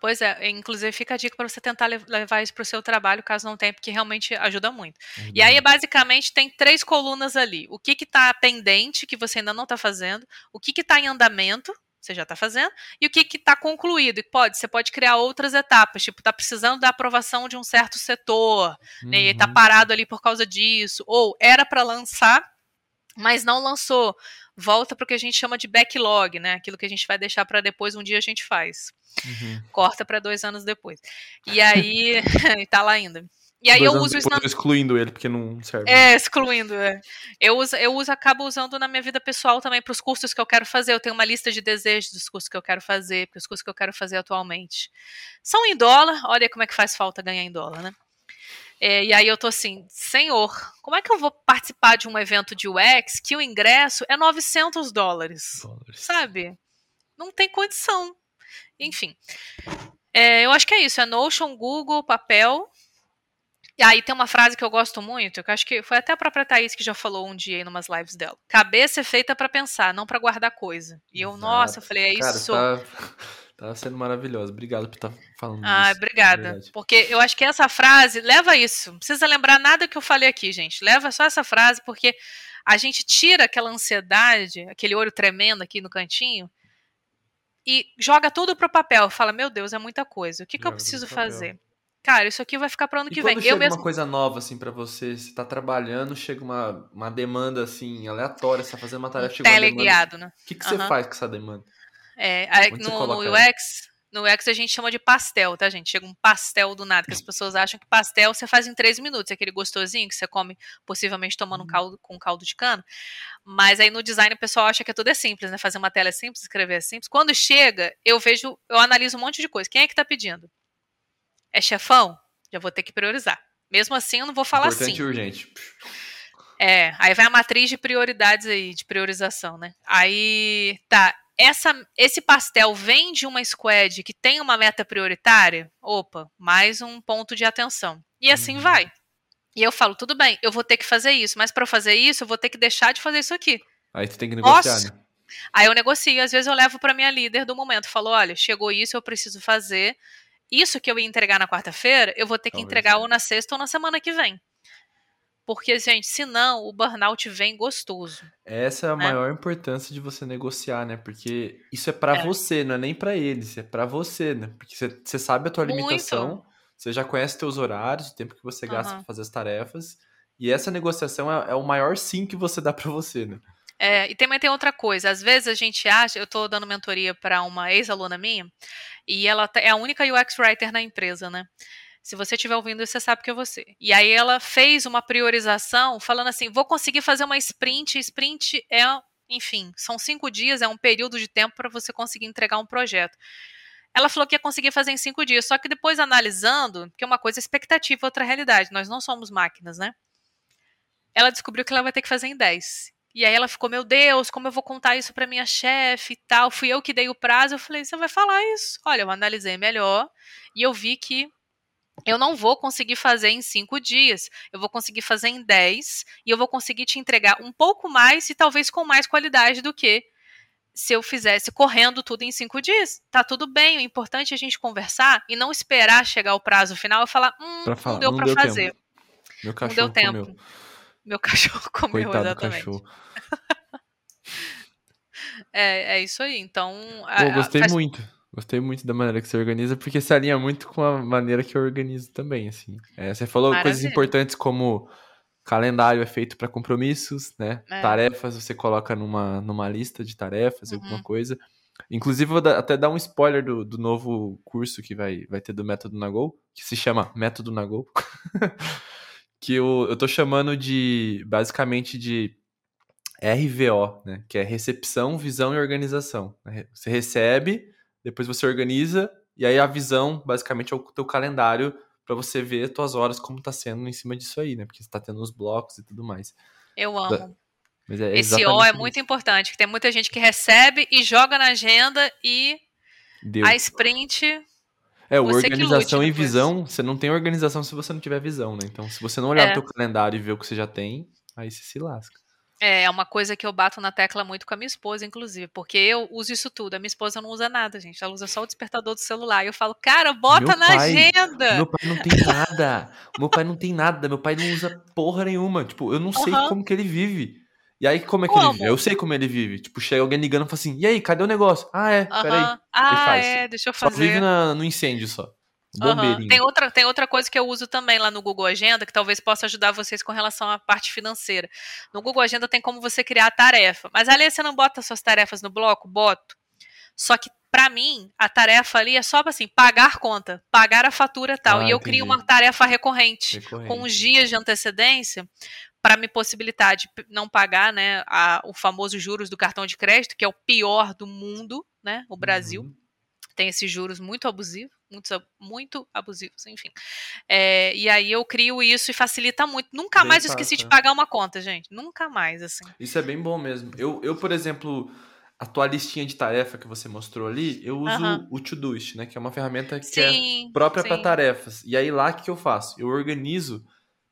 B: Pois é, inclusive fica a dica para você tentar levar isso para o seu trabalho, caso não tenha, porque realmente ajuda muito. Uhum. E aí, basicamente, tem três colunas ali. O que está pendente, que você ainda não está fazendo, o que está em andamento, você já está fazendo, e o que está concluído. E pode, você pode criar outras etapas, tipo, está precisando da aprovação de um certo setor, uhum. né, e está parado ali por causa disso, ou era para lançar, mas não lançou. Volta para o que a gente chama de backlog, né? Aquilo que a gente vai deixar para depois, um dia a gente faz. Uhum. Corta para dois anos depois. E aí, tá lá ainda. E aí
A: dois
B: eu uso
A: isso na... excluindo ele porque não serve.
B: É, excluindo, é. Eu uso, eu uso acabo usando na minha vida pessoal também para os cursos que eu quero fazer. Eu tenho uma lista de desejos dos cursos que eu quero fazer, para os cursos que eu quero fazer atualmente. São em dólar, olha como é que faz falta ganhar em dólar, né? É, e aí eu tô assim, senhor, como é que eu vou participar de um evento de UX que o ingresso é 900 dólares? dólares. Sabe? Não tem condição. Enfim. É, eu acho que é isso. É Notion, Google, papel. E aí tem uma frase que eu gosto muito, que eu acho que foi até a própria Thaís que já falou um dia em umas lives dela. Cabeça é feita para pensar, não para guardar coisa. E eu, Exato. nossa, eu falei, é isso.
A: Cara, tá, tá sendo maravilhoso. Obrigado por estar tá falando
B: ah,
A: isso.
B: obrigada. Porque eu acho que essa frase leva isso. Não precisa lembrar nada que eu falei aqui, gente. Leva só essa frase, porque a gente tira aquela ansiedade, aquele olho tremendo aqui no cantinho, e joga tudo pro papel. Fala, meu Deus, é muita coisa. O que, que eu preciso fazer? Cara, isso aqui vai ficar para ano
A: e
B: que
A: vem. Chega
B: eu mesmo...
A: uma coisa nova, assim, para você, você tá trabalhando, chega uma, uma demanda, assim, aleatória, você tá fazendo uma tarefa, chega
B: Teleguiado,
A: né? O que, que uhum. você faz com essa demanda?
B: É, aí, no, no UX, no UX a gente chama de pastel, tá, gente? Chega um pastel do nada, que as pessoas acham que pastel você faz em três minutos, aquele gostosinho que você come possivelmente tomando um uhum. caldo com caldo de cana. Mas aí no design o pessoal acha que tudo é simples, né? Fazer uma tela é simples, escrever é simples. Quando chega, eu vejo, eu analiso um monte de coisa. Quem é que tá pedindo? É chefão? Já vou ter que priorizar. Mesmo assim, eu não vou falar
A: Importante
B: assim.
A: E urgente.
B: É, aí vai a matriz de prioridades aí, de priorização, né? Aí, tá, essa, esse pastel vem de uma squad que tem uma meta prioritária, opa, mais um ponto de atenção. E assim uhum. vai. E eu falo, tudo bem, eu vou ter que fazer isso, mas para fazer isso, eu vou ter que deixar de fazer isso aqui.
A: Aí tu tem que negociar,
B: Nossa.
A: né?
B: Aí eu negocio, às vezes eu levo para minha líder do momento, falo, olha, chegou isso, eu preciso fazer. Isso que eu ia entregar na quarta-feira, eu vou ter que Talvez. entregar ou na sexta ou na semana que vem. Porque, gente, senão o burnout vem gostoso.
A: Essa é a né? maior importância de você negociar, né? Porque isso é para é. você, não é nem para eles, é para você, né? Porque você, você sabe a tua Muito. limitação, você já conhece teus horários, o tempo que você gasta uhum. para fazer as tarefas, e essa negociação é, é, o maior sim que você dá para você, né?
B: É, e também tem outra coisa. Às vezes a gente acha, eu estou dando mentoria para uma ex-aluna minha, e ela é a única UX writer na empresa, né? Se você estiver ouvindo, você sabe que é você. E aí ela fez uma priorização falando assim: vou conseguir fazer uma sprint. Sprint é, enfim, são cinco dias, é um período de tempo para você conseguir entregar um projeto. Ela falou que ia conseguir fazer em cinco dias, só que depois analisando, que uma coisa é expectativa, outra realidade, nós não somos máquinas, né? Ela descobriu que ela vai ter que fazer em dez. E aí ela ficou, meu Deus, como eu vou contar isso para minha chefe e tal? Fui eu que dei o prazo. Eu falei, você vai falar isso? Olha, eu analisei melhor e eu vi que eu não vou conseguir fazer em cinco dias, eu vou conseguir fazer em dez e eu vou conseguir te entregar um pouco mais e talvez com mais qualidade do que se eu fizesse correndo tudo em cinco dias. Tá tudo bem, o importante é a gente conversar e não esperar chegar o prazo final e falar, hum, falar, não deu para fazer.
A: Tempo. Meu cachorro não deu tempo. Comeu.
B: Meu cachorro comeu, Coitado exatamente. Cachorro. é, é isso aí. Então.
A: Pô, gostei faz... muito. Gostei muito da maneira que você organiza, porque se alinha muito com a maneira que eu organizo também, assim. É, você falou Maravilha. coisas importantes como calendário é feito para compromissos, né? É. Tarefas você coloca numa, numa lista de tarefas, uhum. alguma coisa. Inclusive, vou até dar um spoiler do, do novo curso que vai, vai ter do Método Nagol, que se chama Método Nagol. que eu, eu tô chamando de, basicamente, de RVO, né? Que é recepção, visão e organização. Você recebe, depois você organiza, e aí a visão, basicamente, é o teu calendário para você ver as tuas horas como tá sendo em cima disso aí, né? Porque você tá tendo os blocos e tudo mais.
B: Eu amo. É Esse O é isso. muito importante, que tem muita gente que recebe e joga na agenda e Deu. a sprint
A: é, organização e visão, você não tem organização se você não tiver visão, né? Então, se você não olhar é. o teu calendário e ver o que você já tem, aí você se lasca.
B: É, é uma coisa que eu bato na tecla muito com a minha esposa, inclusive, porque eu uso isso tudo. A minha esposa não usa nada, gente. Ela usa só o despertador do celular. E eu falo, cara, bota meu na pai, agenda.
A: Meu pai não tem nada. meu pai não tem nada. Meu pai não usa porra nenhuma. Tipo, eu não sei uhum. como que ele vive. E aí, como é que como? ele vive? Eu sei como ele vive. Tipo, chega alguém ligando e fala assim: e aí, cadê o negócio? Ah, é, uhum. peraí.
B: Ah, é, deixa eu fazer.
A: Só vive na, no incêndio só.
B: Uhum. Tem, outra, tem outra coisa que eu uso também lá no Google Agenda, que talvez possa ajudar vocês com relação à parte financeira. No Google Agenda tem como você criar a tarefa. Mas ali você não bota suas tarefas no bloco? Boto. Só que para mim, a tarefa ali é só assim, pagar conta, pagar a fatura tal. Ah, e eu entendi. crio uma tarefa recorrente, recorrente, com uns dias de antecedência para me possibilitar de não pagar né, a, o famoso juros do cartão de crédito, que é o pior do mundo, né? O Brasil. Uhum tem esses juros muito abusivos, muito, muito abusivos, enfim. É, e aí eu crio isso e facilita muito. Nunca bem mais eu esqueci de pagar uma conta, gente. Nunca mais, assim.
A: Isso é bem bom mesmo. Eu, eu por exemplo, a tua listinha de tarefa que você mostrou ali, eu uso uhum. o Todoist, né? Que é uma ferramenta que é sim, é própria para tarefas. E aí lá o que eu faço? Eu organizo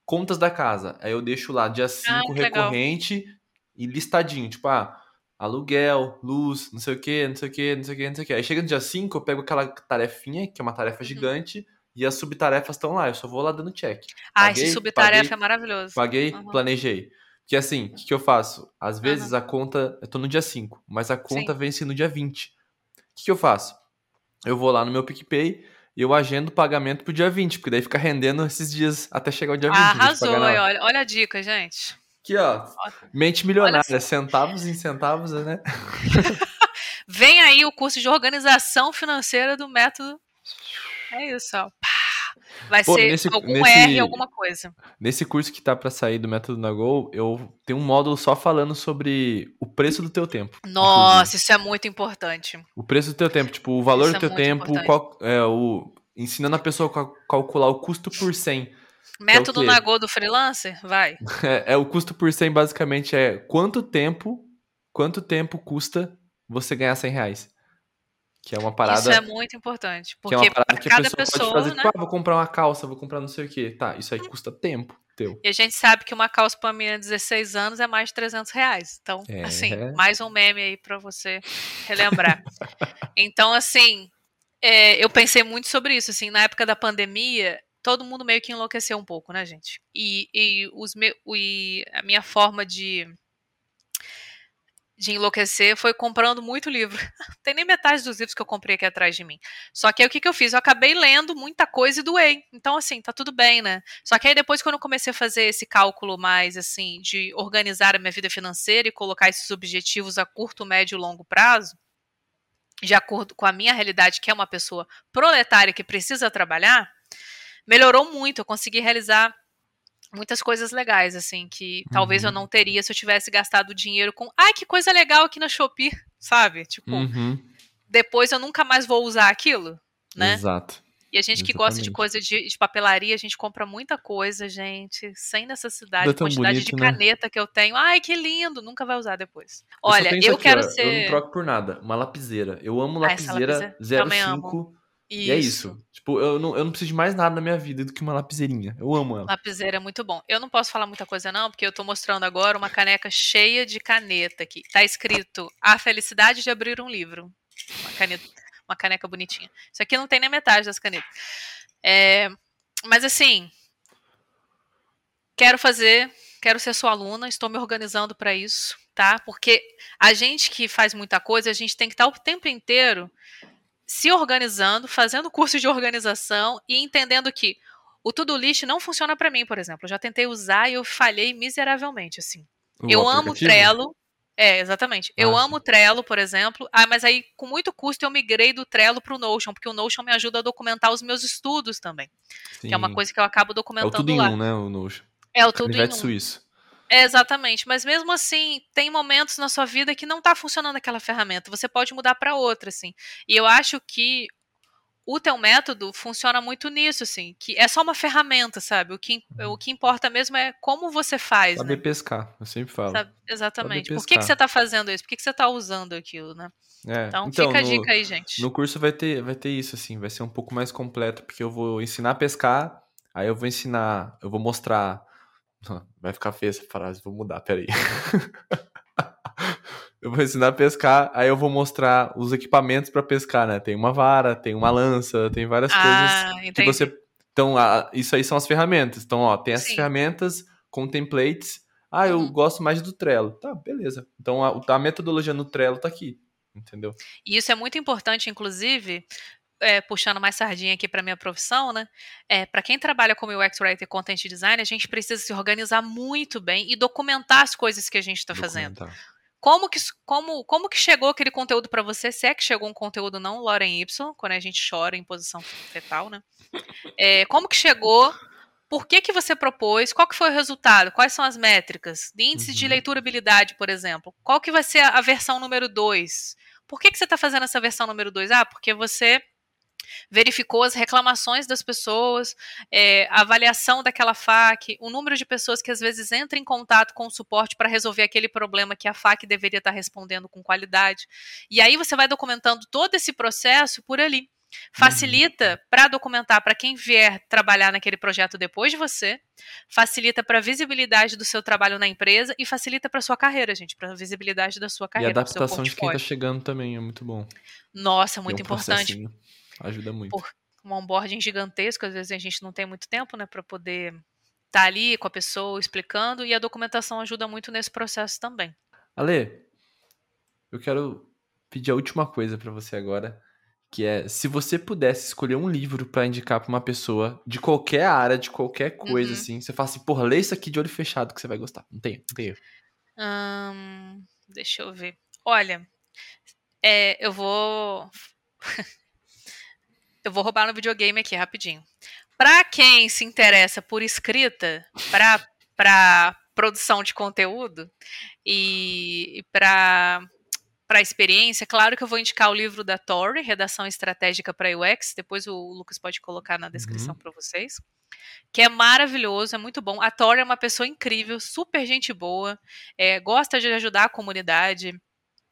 A: contas da casa. Aí eu deixo lá dia 5 ah, recorrente legal. e listadinho. Tipo, ah aluguel, luz, não sei o que, não sei o que, não sei o que, não sei o que. Aí chega no dia 5, eu pego aquela tarefinha, que é uma tarefa uhum. gigante, e as subtarefas estão lá, eu só vou lá dando check.
B: Ah, paguei, esse subtarefa paguei, é maravilhoso.
A: Paguei, uhum. planejei. Que assim, o que, que, eu faço? Às vezes uhum. a conta, eu tô no dia 5, mas a conta Sim. vence no dia 20. O que, que eu faço? Eu vou lá no meu PicPay e eu agendo o pagamento pro dia 20, porque daí fica rendendo esses dias até chegar o dia 20.
B: Arrasou, olha, olha a dica, gente.
A: Aqui, ó. Mente milionária, centavos em centavos, né?
B: Vem aí o curso de organização financeira do método. É isso, ó. Vai Pô, ser nesse, algum nesse, R, alguma coisa.
A: Nesse curso que tá para sair do método Nagol, eu tenho um módulo só falando sobre o preço do teu tempo.
B: Nossa, inclusive. isso é muito importante.
A: O preço do teu tempo, tipo, o valor isso do é teu é tempo, qual, é, o, ensinando a pessoa a calcular o custo por 100
B: Método é do freelancer? Vai.
A: É, é, o custo por 100 basicamente é quanto tempo, quanto tempo custa você ganhar 100 reais. Que é uma parada. Isso
B: é muito importante. Porque que é uma parada que cada a pessoa, pessoa pode fazer,
A: né? tipo, ah, vou comprar uma calça, vou comprar não sei o quê. Tá, isso aí custa tempo teu.
B: E a gente sabe que uma calça para menina de 16 anos é mais de 300 reais. Então, é. assim, mais um meme aí para você relembrar. então, assim, é, eu pensei muito sobre isso. Assim, na época da pandemia, todo mundo meio que enlouqueceu um pouco, né, gente? E, e, os me, e a minha forma de de enlouquecer foi comprando muito livro. Tem nem metade dos livros que eu comprei aqui atrás de mim. Só que aí o que, que eu fiz? Eu acabei lendo muita coisa e doei. Então, assim, tá tudo bem, né? Só que aí depois, quando eu comecei a fazer esse cálculo mais, assim, de organizar a minha vida financeira e colocar esses objetivos a curto, médio e longo prazo, de acordo com a minha realidade, que é uma pessoa proletária que precisa trabalhar, melhorou muito. Eu consegui realizar muitas coisas legais, assim, que uhum. talvez eu uhum. não teria se eu tivesse gastado dinheiro com. Ai, que coisa legal aqui na Shopee, sabe? Tipo, uhum. depois eu nunca mais vou usar aquilo, né?
A: Exato.
B: E a gente Exatamente. que gosta de coisa de, de, papelaria, a gente compra muita coisa, gente, sem necessidade. A quantidade bonito, de né? caneta né? que eu tenho. Ai, que lindo! Nunca vai usar depois. Olha, eu, eu aqui, quero ó, ser.
A: Eu não troco por nada. Uma lapiseira. Eu amo ah, lapiseira, ah, 05. Isso. E é isso. Tipo, eu não, eu não preciso de mais nada na minha vida do que uma lapiseirinha. Eu amo ela.
B: Lapiseira é muito bom. Eu não posso falar muita coisa, não, porque eu tô mostrando agora uma caneca cheia de caneta aqui. Tá escrito A Felicidade de Abrir um Livro. Uma caneta, uma caneca bonitinha. Isso aqui não tem nem metade das canetas. É, mas assim, quero fazer, quero ser sua aluna, estou me organizando para isso, tá? Porque a gente que faz muita coisa, a gente tem que estar o tempo inteiro se organizando, fazendo curso de organização e entendendo que o to-do list não funciona para mim, por exemplo. Eu já tentei usar e eu falhei miseravelmente, assim. O eu aplicativo? amo Trello. É, exatamente. Ah, eu amo Trello, por exemplo. Ah, mas aí, com muito custo, eu migrei do Trello para o Notion, porque o Notion me ajuda a documentar os meus estudos também. Sim. Que é uma coisa que eu acabo documentando
A: é o tudo
B: lá.
A: Em um, né, o Notion.
B: É o tudo em um.
A: suíço.
B: É, exatamente, mas mesmo assim, tem momentos na sua vida que não está funcionando aquela ferramenta. Você pode mudar para outra, assim. E eu acho que o teu método funciona muito nisso, assim, que é só uma ferramenta, sabe? O que, o que importa mesmo é como você faz.
A: Saber
B: né?
A: pescar, eu sempre falo. Sabe?
B: Exatamente. Por que, que você está fazendo isso? Por que, que você está usando aquilo, né? É. Então, então, fica a dica aí, gente.
A: No curso vai ter, vai ter isso, assim, vai ser um pouco mais completo, porque eu vou ensinar a pescar, aí eu vou ensinar, eu vou mostrar Vai ficar feia essa frase, vou mudar, peraí. eu vou ensinar a pescar, aí eu vou mostrar os equipamentos para pescar, né? Tem uma vara, tem uma lança, tem várias ah, coisas entendi. que você. Então, isso aí são as ferramentas. Então, ó, tem essas Sim. ferramentas com templates. Ah, eu uhum. gosto mais do Trello. Tá, beleza. Então, a, a metodologia no Trello tá aqui entendeu?
B: E isso é muito importante, inclusive, é, puxando mais sardinha aqui para minha profissão, né? É, para quem trabalha como UX Writer e Content Design, a gente precisa se organizar muito bem e documentar as coisas que a gente está fazendo. Como que, como, como que chegou aquele conteúdo para você? Se é que chegou um conteúdo não Loren Y, quando a gente chora em posição fetal, né? É, como que chegou? Por que, que você propôs? Qual que foi o resultado? Quais são as métricas? De índice uhum. de leiturabilidade, por exemplo. Qual que vai ser a, a versão número 2? Por que, que você está fazendo essa versão número 2? Ah, porque você verificou as reclamações das pessoas, é, a avaliação daquela FAQ, o número de pessoas que às vezes entram em contato com o suporte para resolver aquele problema que a FAQ deveria estar tá respondendo com qualidade. E aí você vai documentando todo esse processo por ali. Facilita uhum. para documentar para quem vier trabalhar naquele projeto depois de você, facilita para a visibilidade do seu trabalho na empresa e facilita para sua carreira, gente, para a visibilidade da sua carreira.
A: E a adaptação de quem está chegando também é muito bom.
B: Nossa, muito é um importante.
A: Ajuda muito.
B: Por um onboarding gigantesco, às vezes a gente não tem muito tempo, né, para poder estar tá ali com a pessoa explicando, e a documentação ajuda muito nesse processo também.
A: Ale, eu quero pedir a última coisa para você agora, que é se você pudesse escolher um livro para indicar para uma pessoa de qualquer área, de qualquer coisa, uhum. assim, você fala assim, porra, lê isso aqui de olho fechado que você vai gostar. Não tem, não tem.
B: Hum, deixa eu ver. Olha, é, eu vou eu vou roubar no videogame aqui rapidinho. Para quem se interessa por escrita, para produção de conteúdo e, e para para experiência, claro que eu vou indicar o livro da Tori, Redação Estratégica para UX, depois o Lucas pode colocar na descrição uhum. para vocês, que é maravilhoso, é muito bom. A Tori é uma pessoa incrível, super gente boa, é, gosta de ajudar a comunidade.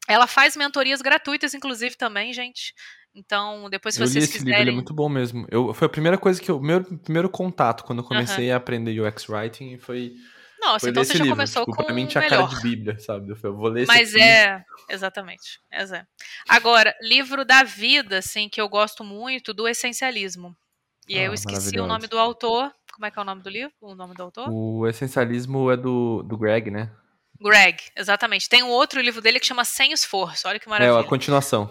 B: Ela faz mentorias gratuitas, inclusive, também, gente. Então, depois se
A: eu
B: vocês
A: li esse
B: quiserem...
A: livro, ele é muito bom mesmo. Eu, foi a primeira coisa que eu... Meu primeiro contato quando eu comecei a aprender UX Writing foi...
B: Nossa,
A: foi
B: então você já
A: livro.
B: começou
A: tipo,
B: com
A: Pra mim tinha
B: melhor.
A: cara de bíblia, sabe? Eu, vou ler
B: Mas
A: esse
B: é... Exatamente. É. Agora, livro da vida, assim, que eu gosto muito, do essencialismo. E ah, eu esqueci o nome do autor. Como é que é o nome do livro? O nome do autor?
A: O essencialismo é do, do Greg, né?
B: Greg, exatamente. Tem um outro livro dele que chama Sem Esforço. Olha que maravilha.
A: É a continuação.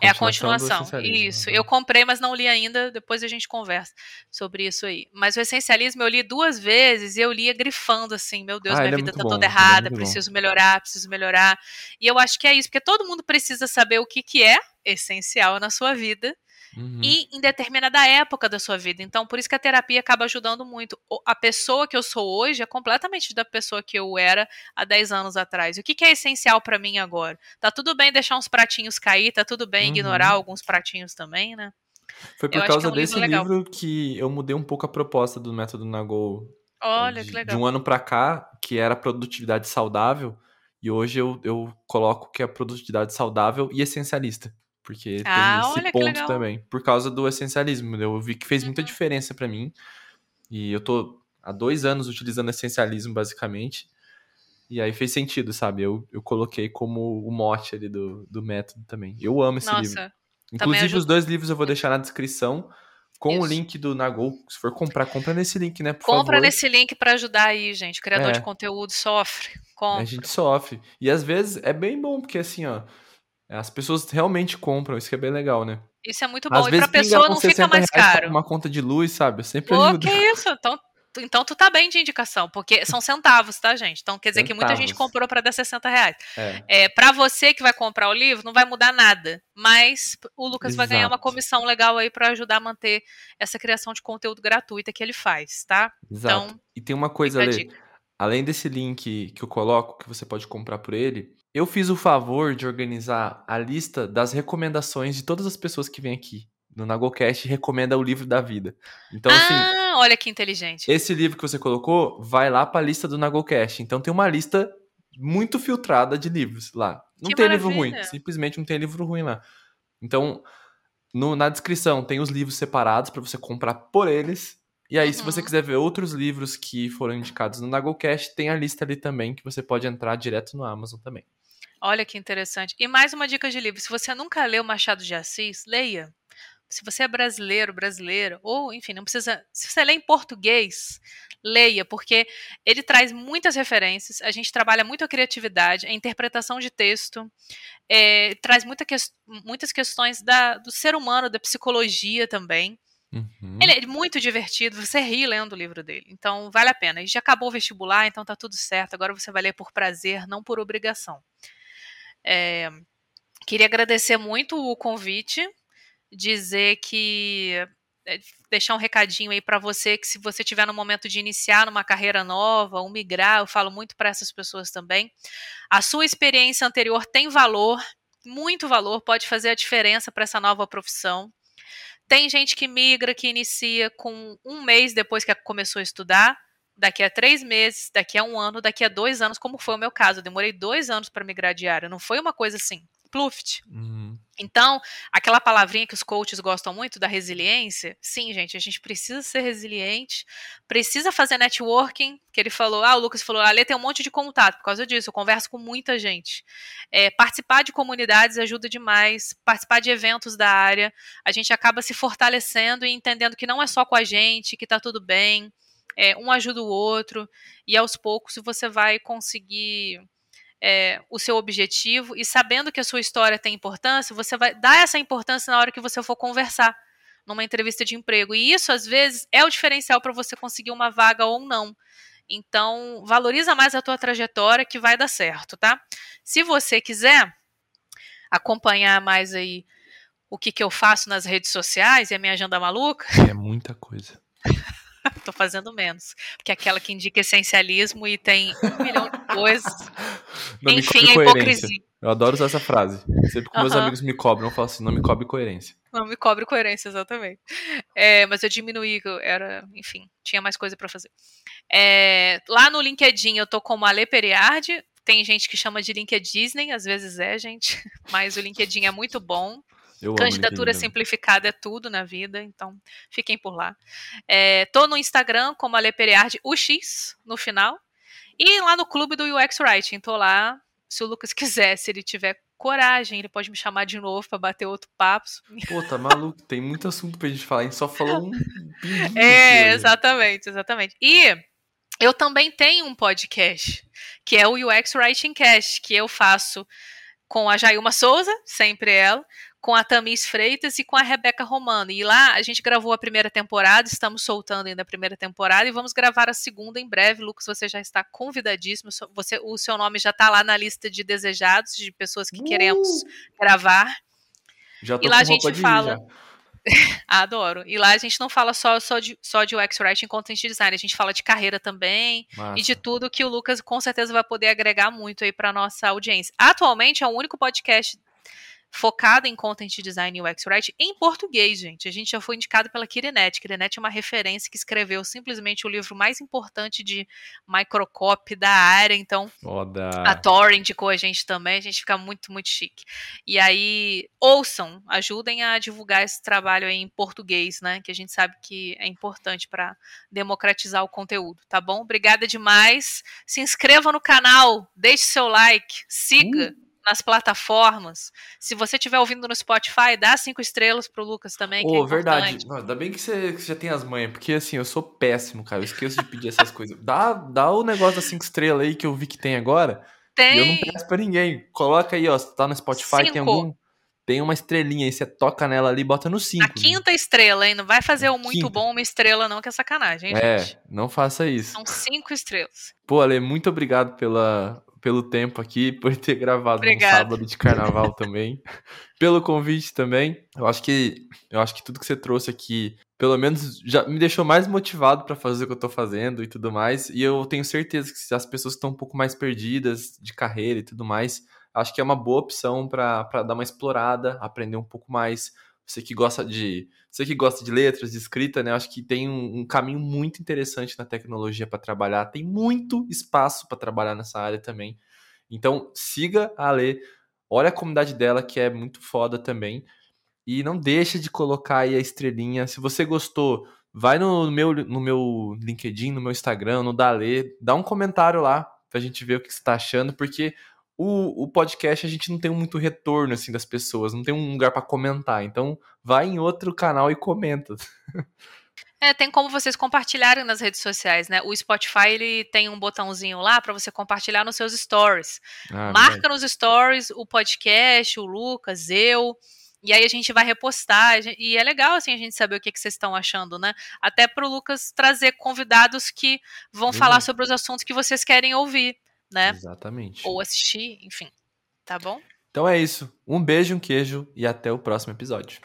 B: É a continuação. É a continuação. Isso. Uhum. Eu comprei, mas não li ainda. Depois a gente conversa sobre isso aí. Mas o essencialismo eu li duas vezes e eu lia grifando assim: meu Deus, ah, minha vida é tá bom, toda é errada, é preciso bom. melhorar, preciso melhorar. E eu acho que é isso, porque todo mundo precisa saber o que, que é essencial na sua vida Uhum. e em determinada época da sua vida. Então, por isso que a terapia acaba ajudando muito. A pessoa que eu sou hoje é completamente da pessoa que eu era há 10 anos atrás. O que, que é essencial para mim agora? Tá tudo bem deixar uns pratinhos cair, tá tudo bem uhum. ignorar alguns pratinhos também, né?
A: Foi por eu causa é um desse livro, livro, que eu mudei um pouco a proposta do método Nagol.
B: Olha,
A: de,
B: que legal.
A: De um ano para cá, que era produtividade saudável, e hoje eu, eu coloco que é produtividade saudável e essencialista. Porque ah, tem esse ponto também. Por causa do essencialismo. Eu vi que fez muita uhum. diferença para mim. E eu tô há dois anos utilizando essencialismo, basicamente. E aí fez sentido, sabe? Eu, eu coloquei como o mote ali do, do método também. Eu amo esse Nossa, livro. Inclusive, os dois livros eu vou deixar na descrição com Isso. o link do Nagol. Se for comprar, compra nesse link, né? Por
B: compra
A: favor.
B: nesse link para ajudar aí, gente. Criador é. de conteúdo sofre. Compra.
A: A gente sofre. E às vezes é bem bom, porque assim, ó as pessoas realmente compram, isso que é bem legal, né?
B: Isso é muito bom. Às e pra pessoa não fica mais caro.
A: Uma conta de luz, sabe? Eu sempre
B: Pô, ajuda. que isso? Então, então tu tá bem de indicação, porque são centavos, tá, gente? Então quer dizer centavos. que muita gente comprou para dar 60 reais. É. é para você que vai comprar o livro, não vai mudar nada. Mas o Lucas Exato. vai ganhar uma comissão legal aí para ajudar a manter essa criação de conteúdo gratuita que ele faz, tá?
A: Exato. Então, e tem uma coisa, ali. Além desse link que eu coloco, que você pode comprar por ele, eu fiz o favor de organizar a lista das recomendações de todas as pessoas que vêm aqui no Nagocast recomenda o livro da vida. Então, assim, ah,
B: assim. olha que inteligente.
A: Esse livro que você colocou vai lá para a lista do Nagocast. Então, tem uma lista muito filtrada de livros lá. Não que tem maravilha. livro ruim. Simplesmente não tem livro ruim lá. Então, no, na descrição tem os livros separados para você comprar por eles. E aí, uhum. se você uhum. quiser ver outros livros que foram indicados no Nagocast, tem a lista ali também que você pode entrar direto no Amazon também.
B: Olha que interessante. E mais uma dica de livro: se você nunca leu Machado de Assis, leia. Se você é brasileiro, brasileiro, ou enfim, não precisa. Se você lê em português, leia, porque ele traz muitas referências. A gente trabalha muito a criatividade, a interpretação de texto, é, traz muita que, muitas questões da, do ser humano, da psicologia também. Uhum. Ele é muito divertido, você ri lendo o livro dele. Então, vale a pena. E já acabou o vestibular, então tá tudo certo. Agora você vai ler por prazer, não por obrigação. É, queria agradecer muito o convite, dizer que é, deixar um recadinho aí para você que se você tiver no momento de iniciar numa carreira nova ou migrar, eu falo muito para essas pessoas também. A sua experiência anterior tem valor, muito valor, pode fazer a diferença para essa nova profissão. Tem gente que migra, que inicia com um mês depois que começou a estudar, daqui a três meses, daqui a um ano, daqui a dois anos, como foi o meu caso. Eu demorei dois anos para migrar de área. Não foi uma coisa assim, pluft. Uhum. Então, aquela palavrinha que os coaches gostam muito da resiliência, sim, gente, a gente precisa ser resiliente, precisa fazer networking, que ele falou, ah, o Lucas falou, a Lê tem um monte de contato, por causa disso, eu converso com muita gente. É, participar de comunidades ajuda demais, participar de eventos da área, a gente acaba se fortalecendo e entendendo que não é só com a gente, que tá tudo bem, é, um ajuda o outro, e aos poucos você vai conseguir é, o seu objetivo, e sabendo que a sua história tem importância, você vai dar essa importância na hora que você for conversar numa entrevista de emprego. E isso, às vezes, é o diferencial para você conseguir uma vaga ou não. Então, valoriza mais a tua trajetória que vai dar certo, tá? Se você quiser acompanhar mais aí o que, que eu faço nas redes sociais e a minha agenda maluca.
A: É muita coisa.
B: Tô fazendo menos. Porque é aquela que indica essencialismo e tem um milhão de coisas. Não Enfim, a hipocrisia.
A: Eu adoro usar essa frase. Sempre que meus amigos me cobram, eu falo assim: não me cobre coerência.
B: Não me cobre coerência, exatamente. É, mas eu diminuí, era, enfim, tinha mais coisa para fazer. É, lá no LinkedIn eu tô como Ale Periardi. Tem gente que chama de LinkedIn Disney, às vezes é, gente. Mas o LinkedIn é muito bom. Eu Candidatura simplificada é tudo na vida, então fiquem por lá. É, tô no Instagram como Ale Periardi, UX no final. E lá no clube do UX Writing, tô lá. Se o Lucas quiser, se ele tiver coragem, ele pode me chamar de novo para bater outro papo.
A: Pô, tá maluco, tem muito assunto pra gente falar, a gente só falou um
B: É, exatamente, exatamente. E eu também tenho um podcast, que é o UX Writing Cast, que eu faço com a Jailma Souza, sempre ela, com a Tamis Freitas e com a Rebeca Romano. E lá a gente gravou a primeira temporada, estamos soltando ainda a primeira temporada e vamos gravar a segunda em breve. Lucas, você já está convidadíssimo. Você, o seu nome já está lá na lista de desejados, de pessoas que uh! queremos gravar.
A: Já tô e lá a gente fala.
B: Adoro. E lá a gente não fala só, só, de, só de UX Writing Content Design, a gente fala de carreira também Massa. e de tudo que o Lucas com certeza vai poder agregar muito aí para nossa audiência. Atualmente é o único podcast focada em content design e UX writing em português, gente. A gente já foi indicado pela Kirinet. Kirinet é uma referência que escreveu simplesmente o livro mais importante de microcopy da área, então
A: Foda.
B: a Tori indicou a gente também, a gente fica muito, muito chique. E aí, ouçam, ajudem a divulgar esse trabalho aí em português, né, que a gente sabe que é importante para democratizar o conteúdo, tá bom? Obrigada demais. Se inscreva no canal, deixe seu like, siga uh nas plataformas. Se você estiver ouvindo no Spotify, dá cinco estrelas pro Lucas também.
A: Oh, é verdade. ainda bem que você, que você, já tem as manhas, porque assim, eu sou péssimo, cara. Eu esqueço de pedir essas coisas. Dá, dá o negócio das cinco estrelas aí que eu vi que tem agora.
B: Tem.
A: E eu não peço pra ninguém. Coloca aí, ó. Se tá no Spotify, cinco. tem algum. Tem uma estrelinha aí, você toca nela ali e bota no 5. A
B: quinta né? estrela, hein? Não vai fazer o muito quinta. bom uma estrela, não, que é sacanagem, hein,
A: é, gente? não faça isso.
B: São cinco estrelas.
A: Pô, Ale, muito obrigado pela, pelo tempo aqui, por ter gravado
B: Obrigada.
A: no sábado de carnaval também, pelo convite também. Eu acho que eu acho que tudo que você trouxe aqui, pelo menos já me deixou mais motivado para fazer o que eu tô fazendo e tudo mais. E eu tenho certeza que se as pessoas estão um pouco mais perdidas de carreira e tudo mais, acho que é uma boa opção para dar uma explorada, aprender um pouco mais. Você que gosta de você que gosta de letras, de escrita, né? Acho que tem um, um caminho muito interessante na tecnologia para trabalhar. Tem muito espaço para trabalhar nessa área também. Então, siga a Lê, olha a comunidade dela, que é muito foda também. E não deixa de colocar aí a estrelinha. Se você gostou, vai no meu, no meu LinkedIn, no meu Instagram, no Dalê, dá um comentário lá pra gente ver o que você tá achando, porque o, o podcast a gente não tem muito retorno assim das pessoas, não tem um lugar para comentar. Então, vai em outro canal e comenta.
B: É, tem como vocês compartilharem nas redes sociais, né? O Spotify ele tem um botãozinho lá para você compartilhar nos seus stories. Ah, Marca nos stories o podcast, o Lucas, eu. E aí a gente vai repostar. E é legal assim a gente saber o que, que vocês estão achando, né? Até para o Lucas trazer convidados que vão falar sobre os assuntos que vocês querem ouvir né?
A: Exatamente.
B: Ou assistir, enfim. Tá bom?
A: Então é isso. Um beijo, um queijo e até o próximo episódio.